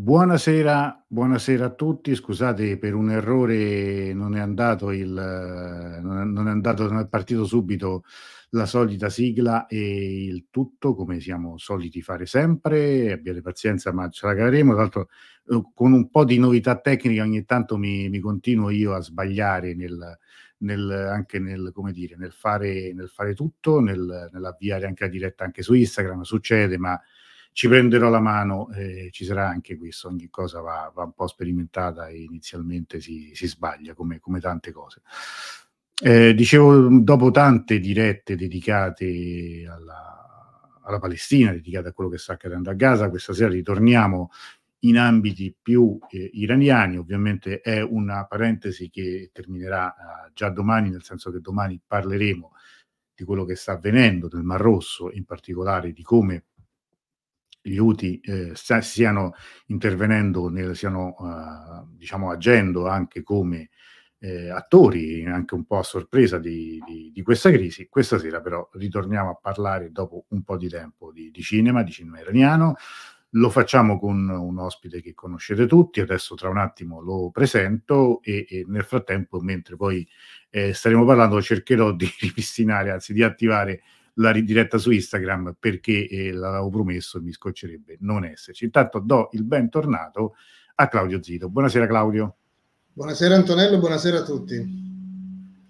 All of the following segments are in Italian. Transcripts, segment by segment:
Buonasera, buonasera a tutti. Scusate per un errore, non è andato il non è andato non è partito subito la solita sigla e il tutto come siamo soliti fare sempre. Abbiate pazienza, ma ce la caveremo. Tra l'altro, uhm, con un po' di novità tecnica ogni tanto mi mi continuo io a sbagliare nel nel anche nel dire, nel fare nel fare tutto, nel nell'avviare anche la diretta anche su Instagram. Succede, ma ci prenderò la mano, ehm, ci sarà anche questo, ogni cosa va va un po' sperimentata e inizialmente si si sbaglia come come tante cose. Ehm, dicevo, dopo tante dirette dedicate alla alla Palestina, dedicate a quello che sta accadendo a Gaza, questa sera ritorniamo in ambiti più, ehm, iraniani. Ovviamente è una parentesi che terminerà, uhm, già domani, nel senso che domani parleremo di quello che sta avvenendo nel Mar Rosso, in particolare di come gli ehm, sta stiano intervenendo nel stiano, uhm, diciamo agendo anche come, ehm, attori, anche un po' a sorpresa di di di questa crisi. Questa sera però ritorniamo a parlare, dopo un po' di tempo, di di cinema, di cinema iraniano. Lo facciamo con un ospite che conoscete tutti, adesso tra un attimo lo presento e e nel frattempo, mentre poi, ehm, staremo parlando, cercherò di ripristinare, anzi di attivare la ridiretta su Instagram perché, ehm, l'avevo promesso e mi scoccerebbe non esserci. Intanto do il bentornato a Claudio Zito. Buonasera Claudio. Buonasera Antonello, buonasera a tutti.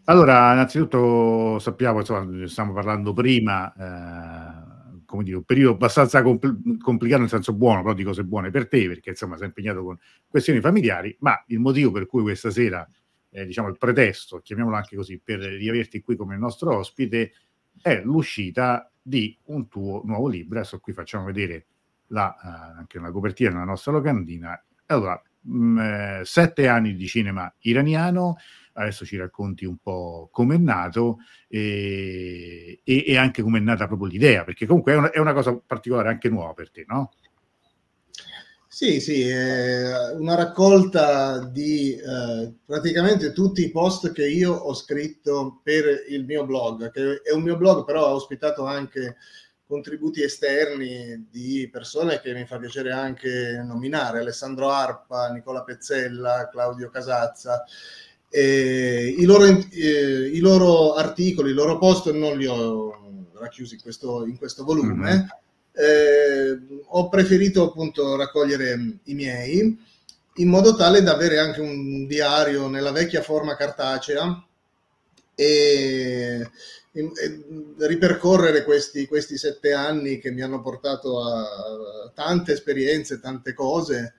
Allora, innanzitutto sappiamo, insomma, stiamo parlando prima, ehm, come dire, un periodo abbastanza compl complicato in senso buono, però di cose buone per te, perché insomma sei impegnato con questioni familiari, ma il motivo per cui questa sera, ehm, diciamo il pretesto, chiamiamolo anche così, per riaverti qui come nostro ospite, è l'uscita di un tuo nuovo libro. Adesso qui facciamo vedere la uhm, anche una copertina della nostra locandina. Allora, mhmm, 7 anni di cinema iraniano, adesso ci racconti un po' com'è nato, ehm, e e anche com'è nata proprio l'idea, perché comunque è una è una cosa particolare, anche nuova per te, no? Sì, sì, è una raccolta di, ehm, praticamente tutti i post che io ho scritto per il mio blog, che è un mio blog, però ha ospitato anche contributi esterni di persone che mi fa piacere anche nominare: Alessandro Arpa, Nicola Pezzella, Claudio Casazza. Ehm, i loro ehm, i loro articoli, i loro post non li ho racchiusi in questo in questo volume. Mh-mh. Ehm, ho preferito appunto raccogliere i miei, in modo tale da avere anche un diario nella vecchia forma cartacea e e ripercorrere questi questi 7 anni che mi hanno portato a tante esperienze, tante cose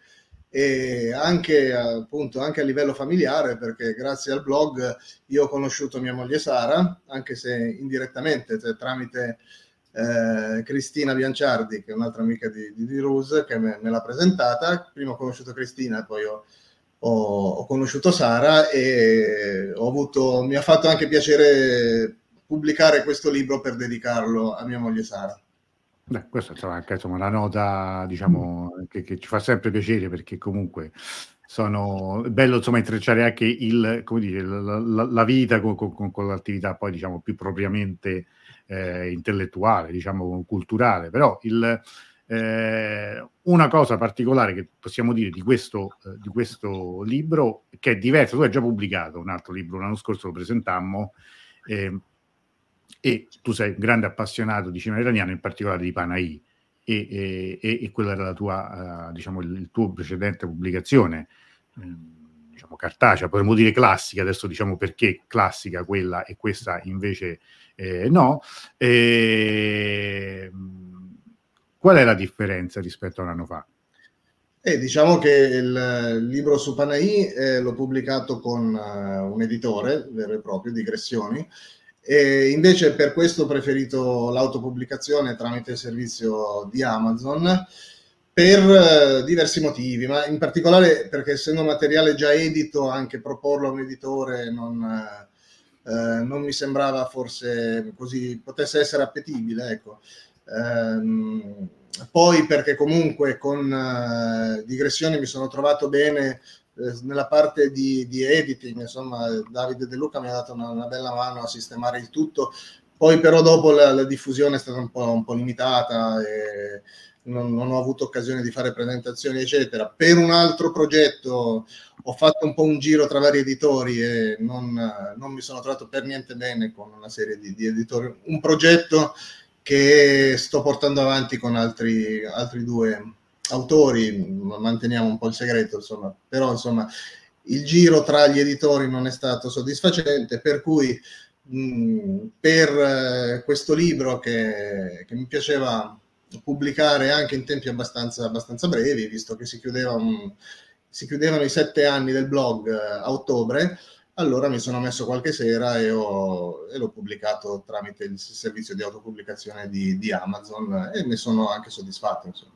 e anche appunto, anche a livello familiare, perché grazie al blog io ho conosciuto mia moglie Sara, anche se indirettamente, cioè tramite, ehm, Cristina Bianciardi, che è un'altra amica di di di Rus, che me me l'ha presentata. Prima ho conosciuto Cristina poi ho ho ho conosciuto Sara e avuto mi ha fatto anche piacere pubblicare questo libro per dedicarlo a mia moglie Sara. Beh, questa insomma anche insomma una nota diciamo che che ci fa sempre piacere perché comunque sono è bello insomma intrecciare anche il dire, l l la la vita co co con con l'attività poi diciamo più propriamente, ehm, intellettuale, diciamo culturale. Però il ehm, una cosa particolare che possiamo dire di questo uhm, di questo libro, che è diverso, tu hai già pubblicato un altro libro, l'anno scorso lo presentammo, ehm, e tu sei un grande appassionato di cinema iraniano, in particolare di Panahi e e e quella era la tua uhm, diciamo il il tuo precedente pubblicazione, mhmm, diciamo cartacea, potremmo dire classica, adesso diciamo perché classica quella e questa invece, ehm, no. Ehm, qual è la differenza rispetto a 1 anno fa? Eh, diciamo che il libro su Panahi, ehm, l'ho pubblicato con un editore vero e proprio, Digressioni, e invece per questo ho preferito l'autopubblicazione tramite il servizio di Amazon, per diversi motivi, ma in particolare perché essendo materiale già edito, anche proporlo a un editore non ehm, non mi sembrava forse così potesse essere appetibile, ecco. Ehm, poi perché comunque con Digressioni mi sono trovato bene, ehm, nella parte di di editing, insomma Davide De Luca mi ha dato una una bella mano a sistemare il tutto, Poi però dopo la, la diffusione è stata un po', un po limitata e non, non, ho avuto occasione di fare presentazioni, eccetera. Per un altro progetto ho fatto un po' un giro tra vari editori e non, non mi sono trovato per niente bene con una serie di, di, editori. Un progetto che sto portando avanti con altri, altri due autori, manteniamo un po' il segreto, insomma, però insomma il giro tra gli editori non è stato soddisfacente, per cui mh, per eh, questo libro che, che, mi piaceva pubblicare anche in tempi abbastanza, abbastanza brevi, visto che si, chiudeva un, si, chiudevano i sette anni del blog eh, a ottobre, allora mi sono messo qualche sera e, ho, e l'ho pubblicato tramite il servizio di autopubblicazione di, di Amazon e ne sono anche soddisfatto. Insomma.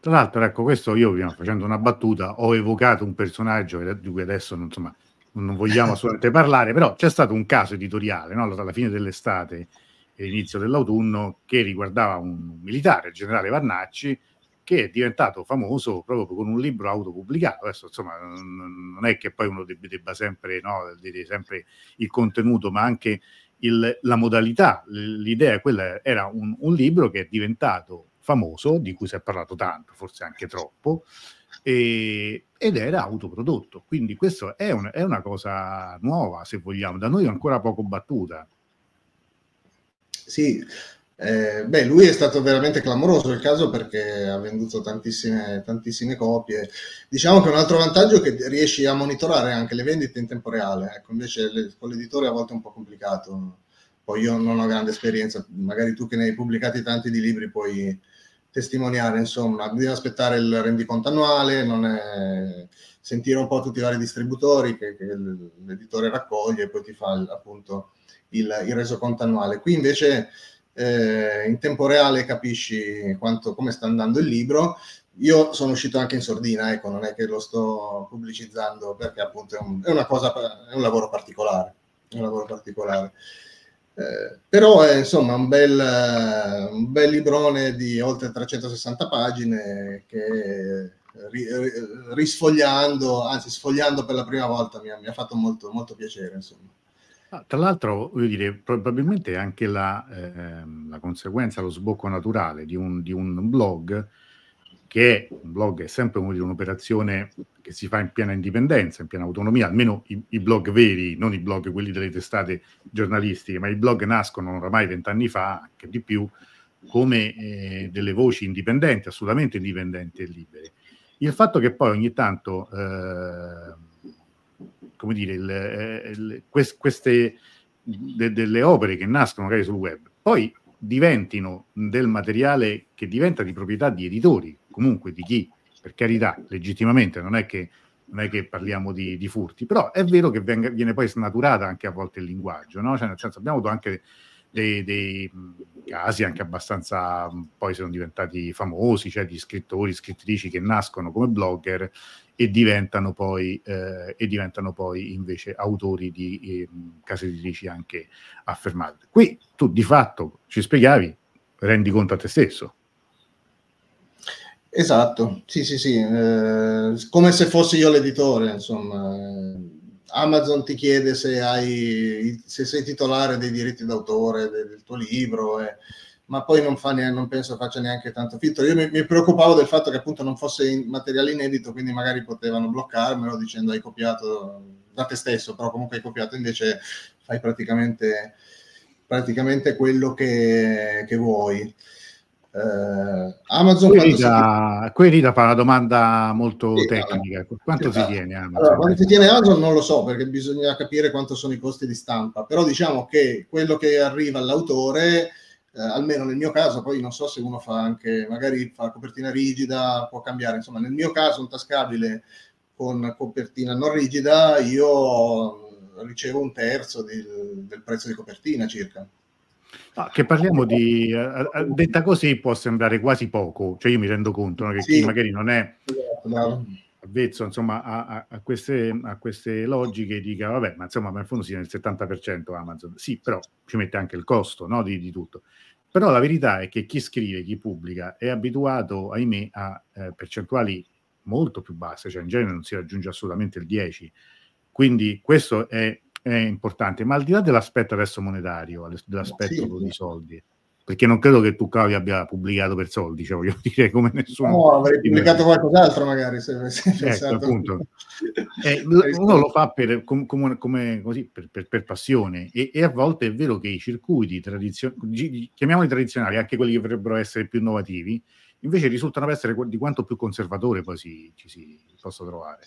Tra l'altro, ecco, questo io facendo una battuta ho evocato un personaggio di cui adesso insomma, non vogliamo assolutamente parlare, però c'è stato un caso editoriale no? alla fine dell'estate e l'inizio dell'autunno che riguardava un militare, il generale Vannacci, che è diventato famoso proprio con un libro autopubblicato. Adesso, insomma, non è che poi uno debba sempre, no, sempre il contenuto, ma anche il, la modalità. L'idea quella era un, un libro che è diventato famoso, di cui si è parlato tanto, forse anche troppo, e, ed era autoprodotto. Quindi questo è, un, è, una cosa nuova, se vogliamo, da noi ancora poco battuta. Sì, eh, beh, lui è stato veramente clamoroso il caso perché ha venduto tantissime, tantissime copie. Diciamo che un altro vantaggio è che riesci a monitorare anche le vendite in tempo reale, ecco, invece le, con l'editore a volte è un po' complicato. Poi io non ho grande esperienza, magari tu che ne hai pubblicati tanti di libri puoi, testimoniare, insomma, bisogna aspettare il rendiconto annuale, è, sentire un po' tutti i vari distributori che, che l'editore raccoglie e poi ti fa appunto il, il resoconto annuale. Qui invece eh, in tempo reale capisci quanto, come sta andando il libro. Io sono uscito anche in sordina, ecco, non è che lo sto pubblicizzando perché appunto è un, è una cosa, è un lavoro particolare. Un lavoro particolare. Eh, però è insomma un bel, un bel librone di oltre 360 pagine che ri, risfogliando, anzi sfogliando per la prima volta mi ha, mi ha fatto molto, molto piacere. Insomma. Ah, tra l'altro, voglio dire, probabilmente anche la, eh, la conseguenza, lo sbocco naturale di un, di un blog che è un blog è sempre un'operazione che si fa in piena indipendenza, in piena autonomia, almeno i, i, blog veri, non i blog quelli delle testate giornalistiche, ma i blog nascono oramai vent'anni fa, anche di più, come eh, delle voci indipendenti, assolutamente indipendenti e libere. Il fatto che poi ogni tanto, eh, come dire, il, eh, il, quest, queste de, delle opere che nascono magari sul web, poi diventino del materiale che diventa di proprietà di editori, comunque di chi, per carità, legittimamente, non è che, non è che parliamo di, di, furti, però è vero che venga, viene poi snaturata anche a volte il linguaggio, no? cioè, nel senso abbiamo avuto anche dei, dei casi anche abbastanza, poi sono diventati famosi, cioè di scrittori, scrittrici che nascono come blogger e diventano poi, eh, e diventano poi invece autori di eh, case editrici anche affermate. Qui tu di fatto ci spiegavi, rendi conto a te stesso. Esatto, sì, sì, sì, eh, come se fossi io l'editore, insomma. Amazon ti chiede se, hai, se sei titolare dei diritti d'autore del, del tuo libro, eh, ma poi non, neanche, non penso faccia neanche tanto filtro. Io mi, mi, preoccupavo del fatto che appunto non fosse in materiale inedito, quindi magari potevano bloccarmelo dicendo hai copiato da te stesso, però comunque hai copiato, invece fai praticamente, praticamente quello che, che vuoi. Eh, Amazon qui Rita, si... qui Rita fa una domanda molto sì, tecnica. quanto si tiene Amazon? Allora, quanto si tiene Amazon non lo so perché bisogna capire quanto sono i costi di stampa però diciamo che quello che arriva all'autore eh, almeno nel mio caso poi non so se uno fa anche magari fa copertina rigida può cambiare insomma nel mio caso un tascabile con copertina non rigida io ricevo un terzo del, del prezzo di copertina circa Ah, che parliamo di, uh, detta così può sembrare quasi poco, cioè io mi rendo conto no, che sì. chi magari non è esatto, avvezzo insomma, a, a, queste, a, queste, logiche dica vabbè ma insomma ma in fondo si nel 70% Amazon, sì però ci mette anche il costo no, di, di, tutto. Però la verità è che chi scrive, chi pubblica è abituato, ahimè, a eh, percentuali molto più basse, cioè in genere non si raggiunge assolutamente il 10. Quindi questo è è importante, ma al di là dell'aspetto adesso monetario, dell'aspetto sì, di soldi, perché non credo che tu Cavi abbia pubblicato per soldi, cioè voglio dire come nessuno... No, avrei pubblicato qualcos'altro magari, se, se ecco, appunto. eh, uno lo fa per, com, com, come, così, per, per, per passione. E, e, a volte è vero che i circuiti tradizionali, chiamiamoli tradizionali, anche quelli che dovrebbero essere più innovativi, invece risultano essere di quanto più conservatore poi si, ci si possa trovare.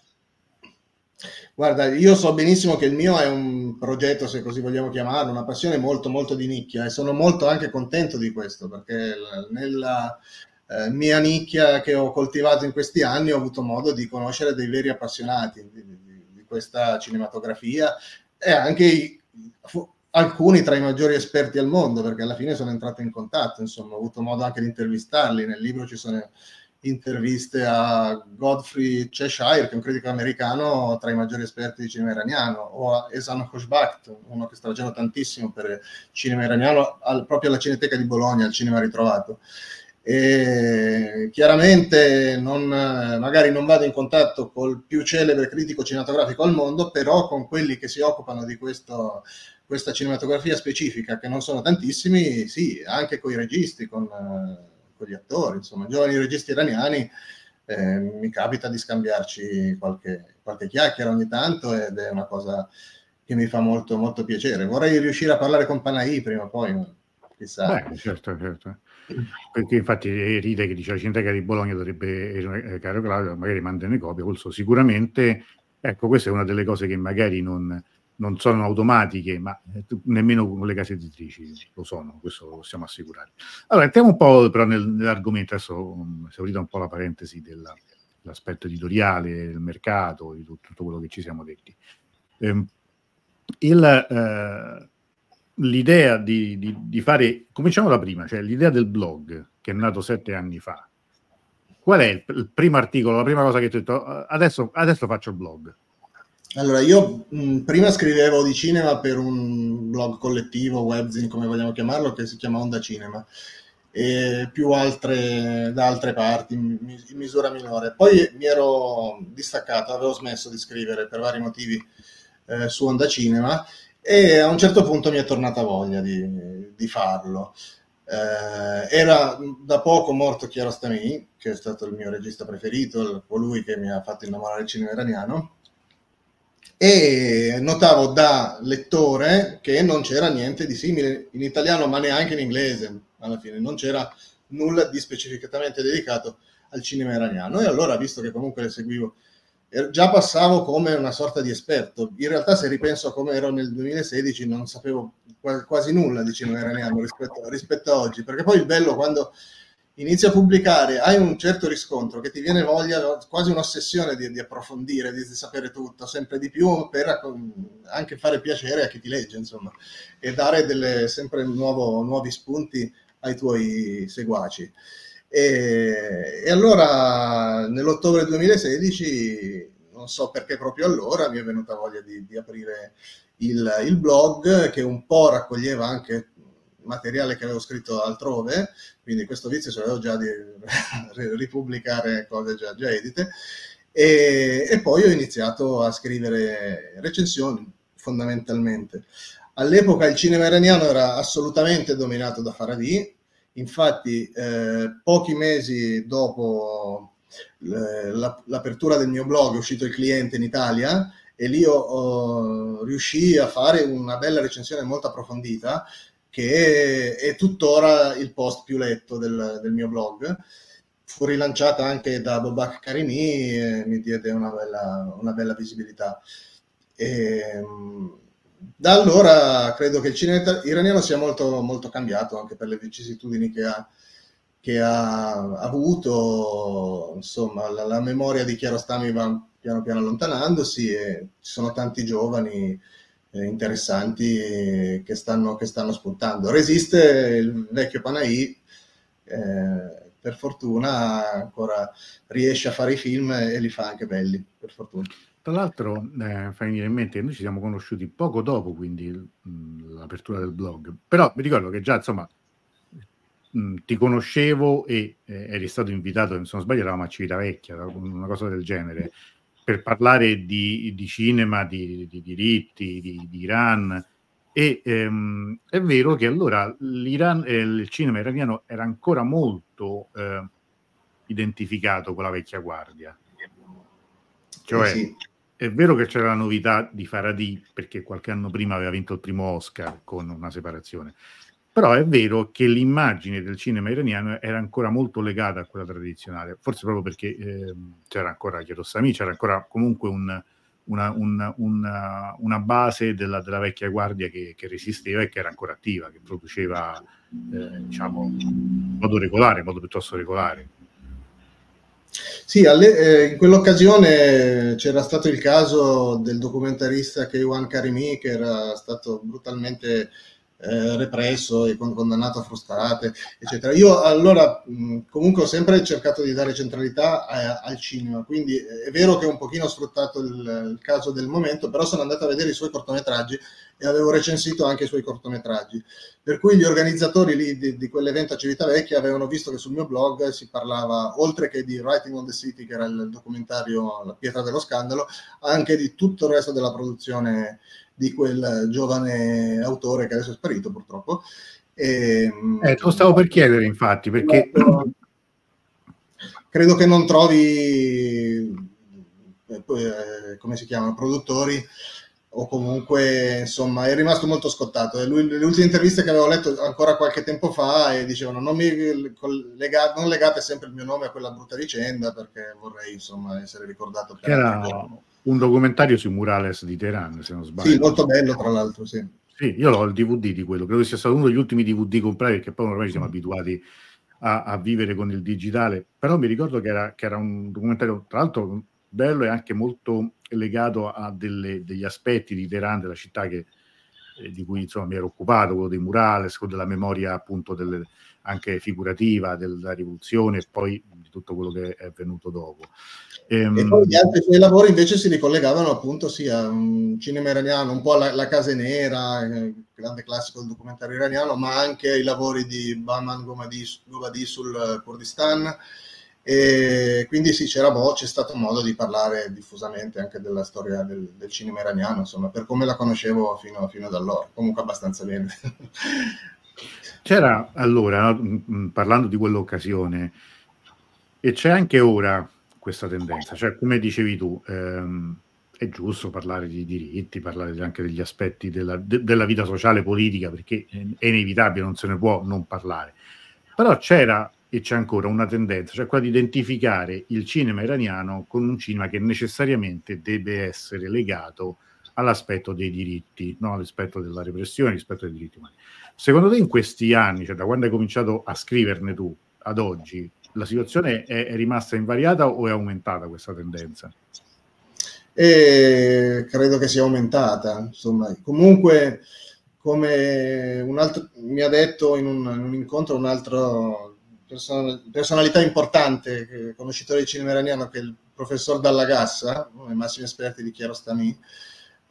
Guarda, io so benissimo che il mio è un progetto, se così vogliamo chiamarlo, una passione molto molto di nicchia e sono molto anche contento di questo perché nella eh, mia nicchia che ho coltivato in questi anni ho avuto modo di conoscere dei veri appassionati di, di, di questa cinematografia e anche i, alcuni tra i maggiori esperti al mondo perché alla fine sono entrato in contatto, insomma ho avuto modo anche di intervistarli, nel libro ci sono interviste a Godfrey Cheshire, che è un critico americano tra i maggiori esperti di cinema iraniano, o a Esan Khoshbakht, uno che sta facendo tantissimo per cinema iraniano, al, proprio alla Cineteca di Bologna, al cinema ritrovato. E chiaramente non, magari non vado in contatto col più celebre critico cinematografico al mondo, però con quelli che si occupano di questo, questa cinematografia specifica, che non sono tantissimi, sì, anche con i registi, con con gli attori, insomma, giovani registi iraniani, eh, mi capita di scambiarci qualche, qualche chiacchiera ogni tanto ed è una cosa che mi fa molto, molto piacere. Vorrei riuscire a parlare con Panahi prima o poi, chissà. Beh, certo, certo. Perché infatti ride che dice la Cineteca di Bologna dovrebbe, eh, caro Claudio, magari mandare copie, questo sicuramente, ecco, questa è una delle cose che magari non, non sono automatiche, ma eh, nemmeno con le case editrici lo sono, questo lo possiamo assicurare. Allora, entriamo un po' però nell'argomento, adesso um, esaurita un po' la parentesi della, dell'aspetto editoriale, del mercato, di tutto, tutto quello che ci siamo detti. Eh, il, eh, l'idea di, di, di, fare, cominciamo da prima, cioè l'idea del blog che è nato sette anni fa. Qual è il, il primo articolo, la prima cosa che ti ho detto? Adesso, adesso faccio il blog allora, io mh, prima scrivevo di cinema per un blog collettivo, webzine, come vogliamo chiamarlo, che si chiama Onda Cinema, e più altre da altre parti, in, misura minore. Poi mi ero distaccato, avevo smesso di scrivere per vari motivi eh, su Onda Cinema e a un certo punto mi è tornata voglia di, di farlo. Eh, era da poco morto Kiarostami, che è stato il mio regista preferito, colui che mi ha fatto innamorare del cinema iraniano e notavo da lettore che non c'era niente di simile in italiano, ma neanche in inglese, alla fine non c'era nulla di specificatamente dedicato al cinema iraniano. E allora, visto che comunque le seguivo, er, già passavo come una sorta di esperto. In realtà, se ripenso a come ero nel 2016, non sapevo quasi nulla di cinema iraniano rispetto, rispetto a oggi, perché poi il bello quando inizi a pubblicare, hai un certo riscontro che ti viene voglia, quasi un'ossessione di, di approfondire, di, di, sapere tutto, sempre di più, per anche fare piacere a chi ti legge, insomma, e dare delle, sempre nuovo, nuovi spunti ai tuoi seguaci. E, e allora nell'ottobre 2016, non so perché proprio allora, mi è venuta voglia di, di aprire il, il blog che un po' raccoglieva anche materiale che avevo scritto altrove, quindi questo vizio ce l'avevo già di ripubblicare cose già, già edite, e, e, poi ho iniziato a scrivere recensioni fondamentalmente. All'epoca il cinema iraniano era assolutamente dominato da Faraday, infatti eh, pochi mesi dopo l'apertura del mio blog è uscito il cliente in Italia e lì ho, ho, riuscì a fare una bella recensione molto approfondita che è, è tuttora il post più letto del, del, mio blog. Fu rilanciata anche da Bobak Karimi e mi diede una bella, una bella visibilità. E, ehm, da allora credo che il cinema iraniano sia molto, molto cambiato anche per le vicissitudini che ha, che ha avuto, insomma, la, la memoria di Chiarostami va piano piano allontanandosi e ci sono tanti giovani eh, interessanti che stanno, che stanno spuntando. Resiste il vecchio Panahi, eh, per fortuna ancora riesce a fare i film e li fa anche belli, per fortuna. Tra l'altro, eh, fa venire in mente che noi ci siamo conosciuti poco dopo quindi mh, l'apertura del blog, però mi ricordo che già insomma mh, ti conoscevo e eh, eri stato invitato, se non sbaglio eravamo a Civitavecchia, una cosa del genere, per parlare di, di cinema, di, di diritti, di, di, Iran. E ehm, è vero che allora l'Iran, eh, il cinema iraniano era ancora molto eh, identificato con la vecchia guardia. Cioè, eh sì. è vero che c'era la novità di Faradi, perché qualche anno prima aveva vinto il primo Oscar con una separazione, però è vero che l'immagine del cinema iraniano era ancora molto legata a quella tradizionale, forse proprio perché eh, c'era ancora Kiarostami, c'era ancora comunque un, una, un, una, una, base della, della, vecchia guardia che, che, resisteva e che era ancora attiva, che produceva eh, diciamo, in modo regolare, in modo piuttosto regolare. Sì, alle, eh, in quell'occasione c'era stato il caso del documentarista Keiwan Karimi che era stato brutalmente eh, represso e condannato a frustate, eccetera. Io allora comunque ho sempre cercato di dare centralità a, al cinema, quindi è vero che ho un pochino sfruttato il, il, caso del momento, però sono andato a vedere i suoi cortometraggi e avevo recensito anche i suoi cortometraggi. Per cui gli organizzatori lì di, di quell'evento a Civitavecchia avevano visto che sul mio blog si parlava, oltre che di Writing on the City, che era il documentario La pietra dello scandalo, anche di tutto il resto della produzione di quel giovane autore che adesso è sparito purtroppo. E, ehm, eh, te lo stavo per chiedere infatti, perché... Credo che non trovi, eh, come si chiamano, produttori o comunque insomma è rimasto molto scottato. Lui, le ultime interviste che avevo letto ancora qualche tempo fa e dicevano non, mi lega, non legate sempre il mio nome a quella brutta vicenda perché vorrei insomma essere ricordato per Era un documentario sui murales di Teheran se non sbaglio. Sì, molto bello tra l'altro, sì. Sì, io ho il DVD di quello, credo sia stato uno degli ultimi DVD comprati perché poi ormai siamo abituati a, a, vivere con il digitale, però mi ricordo che era, che era un documentario tra l'altro bello e anche molto legato a delle, degli aspetti di Teheran, della città che, eh, di cui insomma, mi ero occupato, quello dei murales, quello della memoria appunto delle, anche figurativa della rivoluzione e poi di tutto quello che è venuto dopo. Ehm... E poi gli altri suoi lavori invece si ricollegavano appunto sì a un cinema iraniano, un po' alla, la Casa Nera, eh, grande classico del documentario iraniano, ma anche i lavori di Bahman Gobadi sul Kurdistan e quindi sì, c'era mo- c'è stato modo di parlare diffusamente anche della storia del, del cinema iraniano, insomma, per come la conoscevo fino, fino ad allora, comunque abbastanza bene. C'era allora, parlando di quell'occasione, e c'è anche ora questa tendenza, cioè come dicevi tu, ehm, è giusto parlare di diritti, parlare anche degli aspetti della, de, della vita sociale e politica, perché è inevitabile, non se ne può non parlare. Però c'era e c'è ancora una tendenza, cioè quella di identificare il cinema iraniano con un cinema che necessariamente deve essere legato all'aspetto dei diritti, no? all'aspetto della repressione, rispetto ai diritti umani. Secondo te in questi anni, cioè da quando hai cominciato a scriverne tu ad oggi, la situazione è, è rimasta invariata o è aumentata questa tendenza? E credo che sia aumentata. Insomma, comunque, come un altro, mi ha detto in un, in un incontro un altro person- personalità importante, conoscitore di cinema iraniano, che è il professor Dallagassa, uno dei massimi esperti di Kiarostami,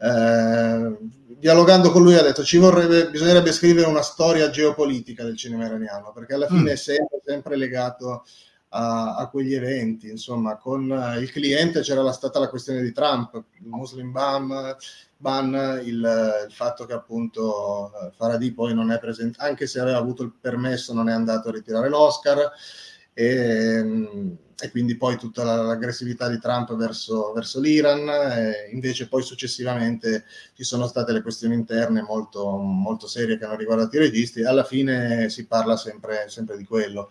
eh, dialogando con lui ha detto ci vorrebbe, bisognerebbe scrivere una storia geopolitica del cinema iraniano, perché alla fine mm. è sempre, sempre legato a, a, quegli eventi. Insomma, con il cliente c'era stata la questione di Trump, il Muslim Ban, ban il, il, fatto che appunto eh, Faradi poi non è presente, anche se aveva avuto il permesso, non è andato a ritirare l'Oscar. E, e quindi poi tutta l'aggressività di Trump verso, verso l'Iran, invece poi successivamente ci sono state le questioni interne molto, molto serie che hanno riguardato i registi, alla fine si parla sempre, sempre di quello.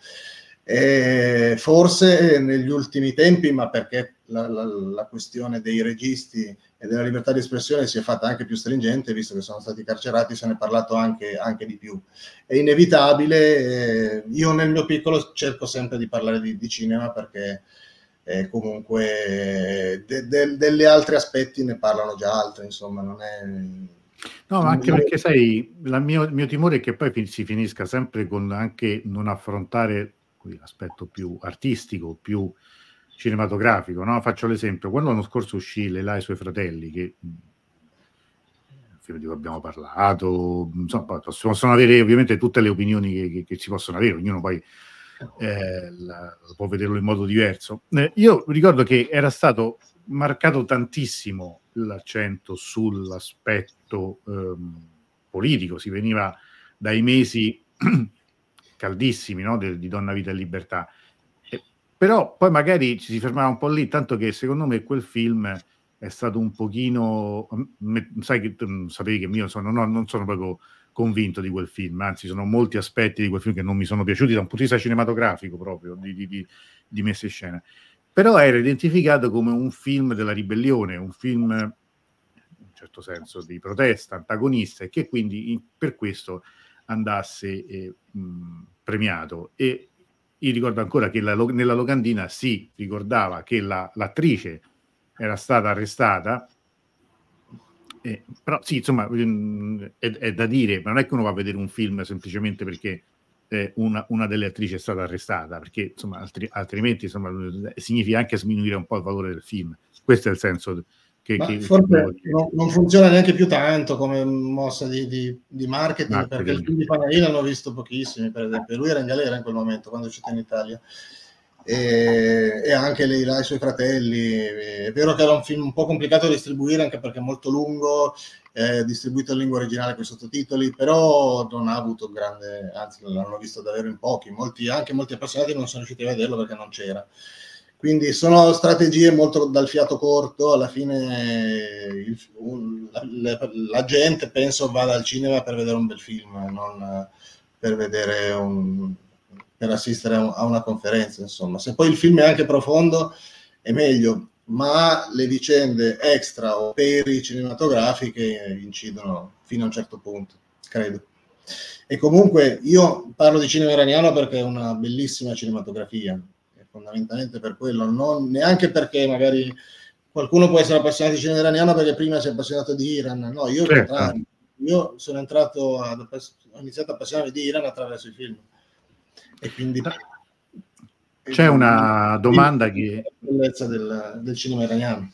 E forse negli ultimi tempi, ma perché la, la, la, questione dei registi e della libertà di espressione si è fatta anche più stringente, visto che sono stati carcerati, se ne è parlato anche, anche di più. È inevitabile, eh, io nel mio piccolo cerco sempre di parlare di, di cinema perché eh, comunque de, de, degli altri aspetti ne parlano già altri, insomma, non è... No, ma anche perché sai, mio, il mio timore è che poi si finisca sempre con anche non affrontare l'aspetto più artistico, più cinematografico. No? Faccio l'esempio, quando l'anno scorso uscì Le là i suoi fratelli, che di cui abbiamo parlato, insomma, possono avere ovviamente tutte le opinioni che, che, che si possono avere, ognuno poi eh, la, può vederlo in modo diverso. Eh, io ricordo che era stato marcato tantissimo l'accento sull'aspetto ehm, politico, si veniva dai mesi caldissimi no? De, di Donna Vita e Libertà. Però poi magari ci si fermava un po' lì, tanto che secondo me quel film è stato un pochino, me, sai che sapevi che io sono, no, non sono proprio convinto di quel film, anzi sono molti aspetti di quel film che non mi sono piaciuti da un punto di vista cinematografico proprio, di, di, di, di messa in scena. Però era identificato come un film della ribellione, un film in un certo senso di protesta, antagonista, e che quindi per questo andasse eh, mh, premiato. E io ricordo ancora che la, nella locandina si ricordava che la, l'attrice era stata arrestata. Eh, però sì, insomma, mm, è, è, da dire, ma non è che uno va a vedere un film semplicemente perché eh, una, una, delle attrici è stata arrestata, perché insomma, altri, altrimenti insomma, significa anche sminuire un po' il valore del film. Questo è il senso che, che forse non, non, funziona neanche più tanto come mossa di, di, di marketing, marketing, perché il film di Panarini l'hanno visto pochissimi, per esempio. Lui era in galera in quel momento, quando è uscito in Italia e, e anche lei là, i suoi fratelli. È vero che era un film un po' complicato da distribuire anche perché è molto lungo, eh, distribuito in lingua originale con i sottotitoli, però non ha avuto grande, anzi l'hanno visto davvero in pochi, molti, anche molti appassionati non sono riusciti a vederlo perché non c'era. Quindi sono strategie molto dal fiato corto, alla fine il, la, la, gente penso vada al cinema per vedere un bel film, non per vedere un, per assistere a una conferenza, insomma. Se poi il film è anche profondo è meglio, ma le vicende extra o peri cinematografiche incidono fino a un certo punto, credo. E comunque io parlo di cinema iraniano perché è una bellissima cinematografia, fondamentalmente per quello, non neanche perché magari qualcuno può essere appassionato di cinema iraniano perché prima si è appassionato di Iran, no, io, certo. io sono entrato ad, ho iniziato a appassionarmi di Iran attraverso i film. E quindi c'è una domanda che del, del cinema iraniano.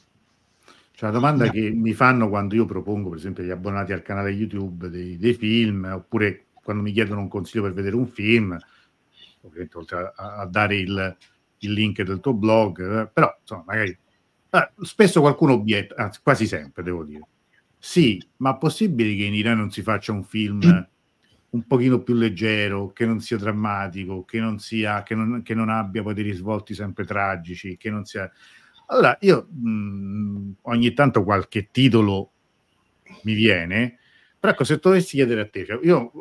C'è una domanda che mi fanno quando io propongo per esempio agli abbonati al canale YouTube dei, dei film oppure quando mi chiedono un consiglio per vedere un film ovviamente oltre a, a dare il, il, link del tuo blog eh, però insomma magari eh, spesso qualcuno obietta anzi quasi sempre devo dire. Sì ma è possibile che in Iran non si faccia un film un pochino più leggero, che non sia drammatico, che non, sia, che non, che non abbia poi dei risvolti sempre tragici, che non sia... Allora, io mh, mm, ogni tanto qualche titolo mi viene, però ecco, se dovessi chiedere a te, cioè io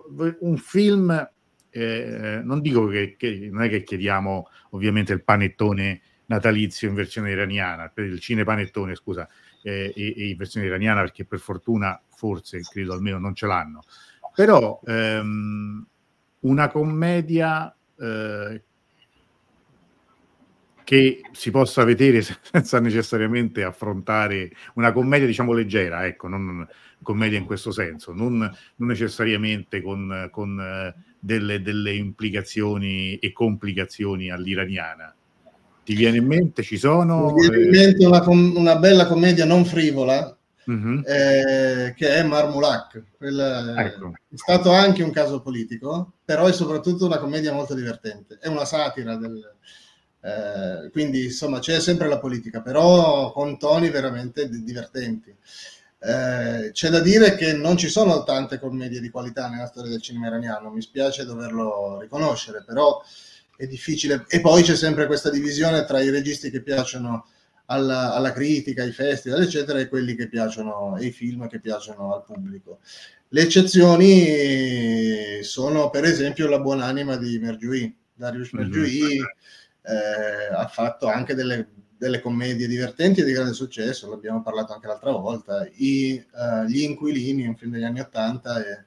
un film, eh, non dico che, che, non è che chiediamo ovviamente il panettone natalizio in versione iraniana, il cinepanettone, scusa, eh, e, e in versione iraniana perché per fortuna forse, credo almeno, non ce l'hanno. Però ehm, una commedia eh, che si possa vedere senza necessariamente affrontare una commedia, diciamo, leggera, ecco, non commedia in questo senso, non, non necessariamente con, con eh, delle, delle, implicazioni e complicazioni all'iraniana. Ti viene in mente? Ci sono? Mi viene in mente una, una bella commedia non frivola, mm-hmm. eh, che è Marmulac. Ecco. È stato anche un caso politico, però è soprattutto una commedia molto divertente. È una satira del, eh, quindi insomma c'è sempre la politica, però con toni veramente divertenti. Eh, c'è da dire che non ci sono tante commedie di qualità nella storia del cinema iraniano, mi spiace doverlo riconoscere, però è difficile. E poi c'è sempre questa divisione tra i registi che piacciono alla, alla, critica, ai festival, eccetera, e quelli che piacciono, e i film che piacciono al pubblico. Le eccezioni sono, per esempio, La buonanima di Mergiui. Darius mhm. Mergiui eh, ha fatto anche delle, delle, commedie divertenti e di grande successo, l'abbiamo parlato anche l'altra volta. I, uh, Gli Inquilini, un film degli anni Ottanta, e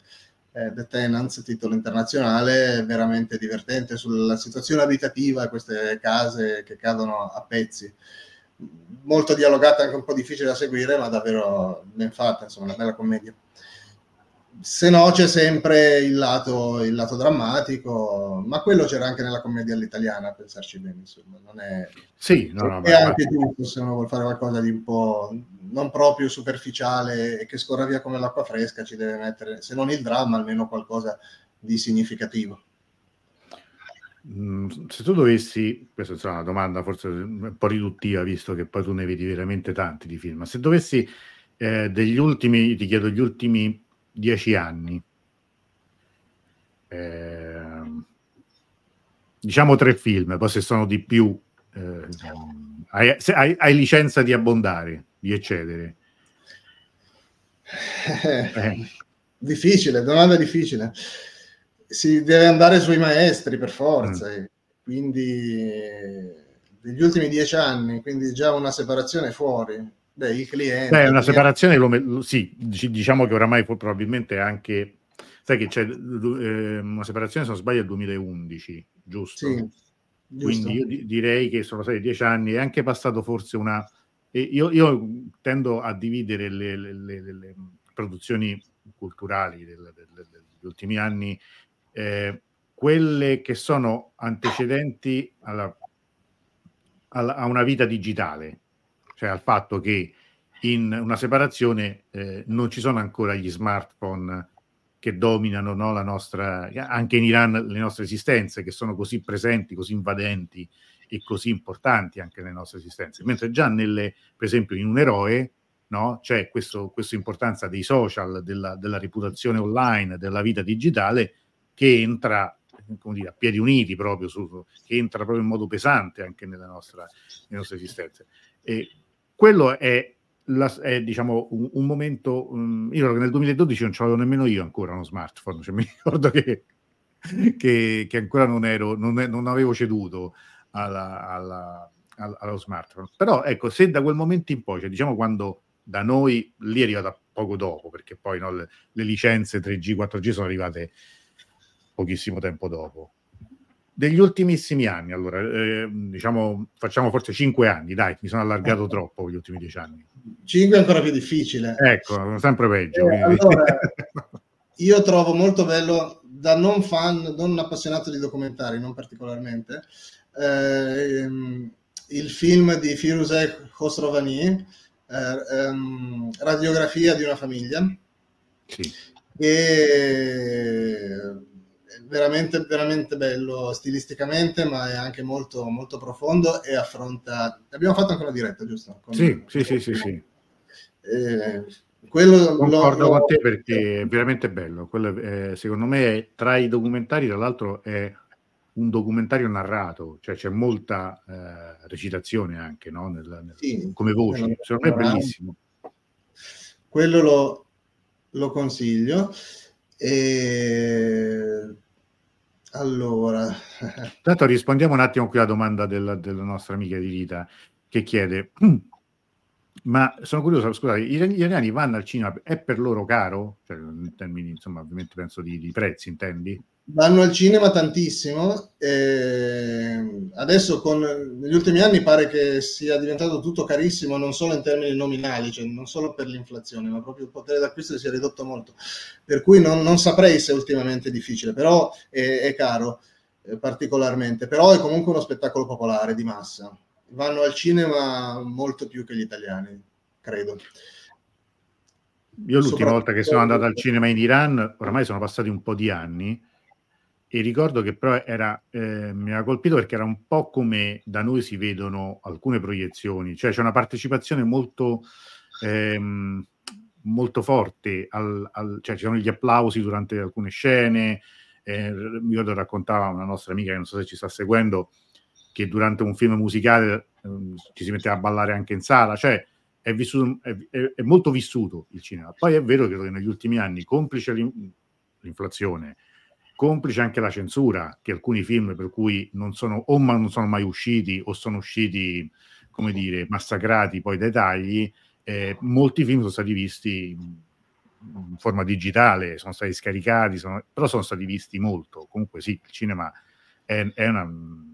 eh, The Tenants, titolo internazionale, veramente divertente sulla situazione abitativa queste case che cadono a pezzi molto dialogata, anche un po' difficile da seguire, ma davvero ben fatta, insomma, una bella commedia. Se no c'è sempre il lato, il lato drammatico, ma quello c'era anche nella commedia all'italiana, a pensarci bene, insomma, non è... Sì, no, no, è anche giusto se uno vuole fare qualcosa di un po' non proprio superficiale e che scorra via come l'acqua fresca, ci deve mettere, se non il dramma, almeno qualcosa di significativo. Mm, se tu dovessi, questa è una domanda forse un po' riduttiva, visto che poi tu ne vedi veramente tanti di film, ma se dovessi eh, degli ultimi, ti chiedo gli ultimi dieci anni, eh, diciamo tre film, poi se sono di più, eh, hai, hai, hai, licenza di abbondare, di eccedere. Eh. Difficile, domanda difficile. Si deve andare sui maestri per forza, mm. quindi degli ultimi dieci anni, quindi già una separazione fuori. Beh, il cliente. Beh, una separazione, lo, sì, diciamo che oramai probabilmente anche sai che c'è eh, una separazione, se non sbaglio, è il 2011, giusto? Sì, Quindi io di- direi che sono stati dieci anni, è anche passato forse una... Io, io, tendo a dividere le, le, le, le produzioni culturali del, del, degli ultimi anni, eh, quelle che sono antecedenti alla, alla, a una vita digitale, cioè al fatto che in una separazione eh, non ci sono ancora gli smartphone che dominano no, la nostra, anche in Iran le nostre esistenze, che sono così presenti, così invadenti e così importanti anche nelle nostre esistenze. Mentre già nelle, per esempio, in un eroe no, c'è questa importanza dei social, della, della, reputazione online, della vita digitale che entra come dire, a piedi uniti proprio, su, che entra proprio in modo pesante anche nella nostra, nelle nostre esistenze. E quello è la, è diciamo un, un momento. Um, io nel 2012 non ce l'avevo nemmeno io ancora uno smartphone, cioè, mi ricordo che, che, che ancora non, ero, non, non avevo ceduto alla, alla, allo smartphone. Però ecco, se da quel momento in poi, cioè, diciamo quando da noi lì è arrivata poco dopo, perché poi no, le, le licenze 3G, 4G sono arrivate pochissimo tempo dopo degli ultimissimi anni, allora, eh, diciamo, facciamo forse cinque anni, dai, mi sono allargato troppo gli ultimi dieci anni. Cinque è ancora più difficile. Ecco, sempre peggio. Eh, allora, io trovo molto bello, da non fan, non appassionato di documentari, non particolarmente, eh, il film di Firuzeh Khosrovani, eh, ehm, Radiografia di una famiglia, sì. e veramente, veramente bello stilisticamente, ma è anche molto, molto profondo e affronta... Abbiamo fatto anche una diretta, giusto? Con... Sì, sì, sì, sì, sì. Eh, quello Concordo lo, con te perché è veramente bello. Quello è, secondo me, tra i documentari, tra l'altro, è un documentario narrato, cioè c'è molta eh, recitazione anche no? nel, nel, sì, come voce. Secondo me è bellissimo. Quello lo, lo consiglio. E allora, tanto rispondiamo un attimo qui alla domanda della, della nostra amica di Rita che chiede: Ma sono curioso, scusate, gli italiani vanno al cinema, è per loro caro? Cioè, in termini, insomma, ovviamente penso di, di prezzi, intendi? Vanno al cinema tantissimo. Adesso, con, negli ultimi anni, pare che sia diventato tutto carissimo, non solo in termini nominali, cioè non solo per l'inflazione, ma proprio il potere d'acquisto si è ridotto molto. Per cui non, non saprei se ultimamente è difficile, però è, è caro eh, particolarmente. Però è comunque uno spettacolo popolare di massa. Vanno al cinema molto più che gli italiani, credo. Io l'ultima volta che sono andato al cinema in Iran, ormai sono passati un po' di anni, e ricordo che però era, eh, mi ha colpito perché era un po' come da noi si vedono alcune proiezioni, cioè c'è una partecipazione molto, ehm, molto forte, al, al, cioè ci sono gli applausi durante alcune scene, eh, mi ricordo raccontava una nostra amica che non so se ci sta seguendo, che durante un film musicale eh, ci si metteva a ballare anche in sala, cioè è, vissuto, è, è, è molto vissuto il cinema. Poi è vero che negli ultimi anni, complice l'inflazione, complice anche la censura, che alcuni film per cui non sono o non sono mai usciti o sono usciti, come dire, massacrati poi dai tagli, eh, molti film sono stati visti in forma digitale, sono stati scaricati, sono, però sono stati visti molto. Comunque sì, il cinema è, è una,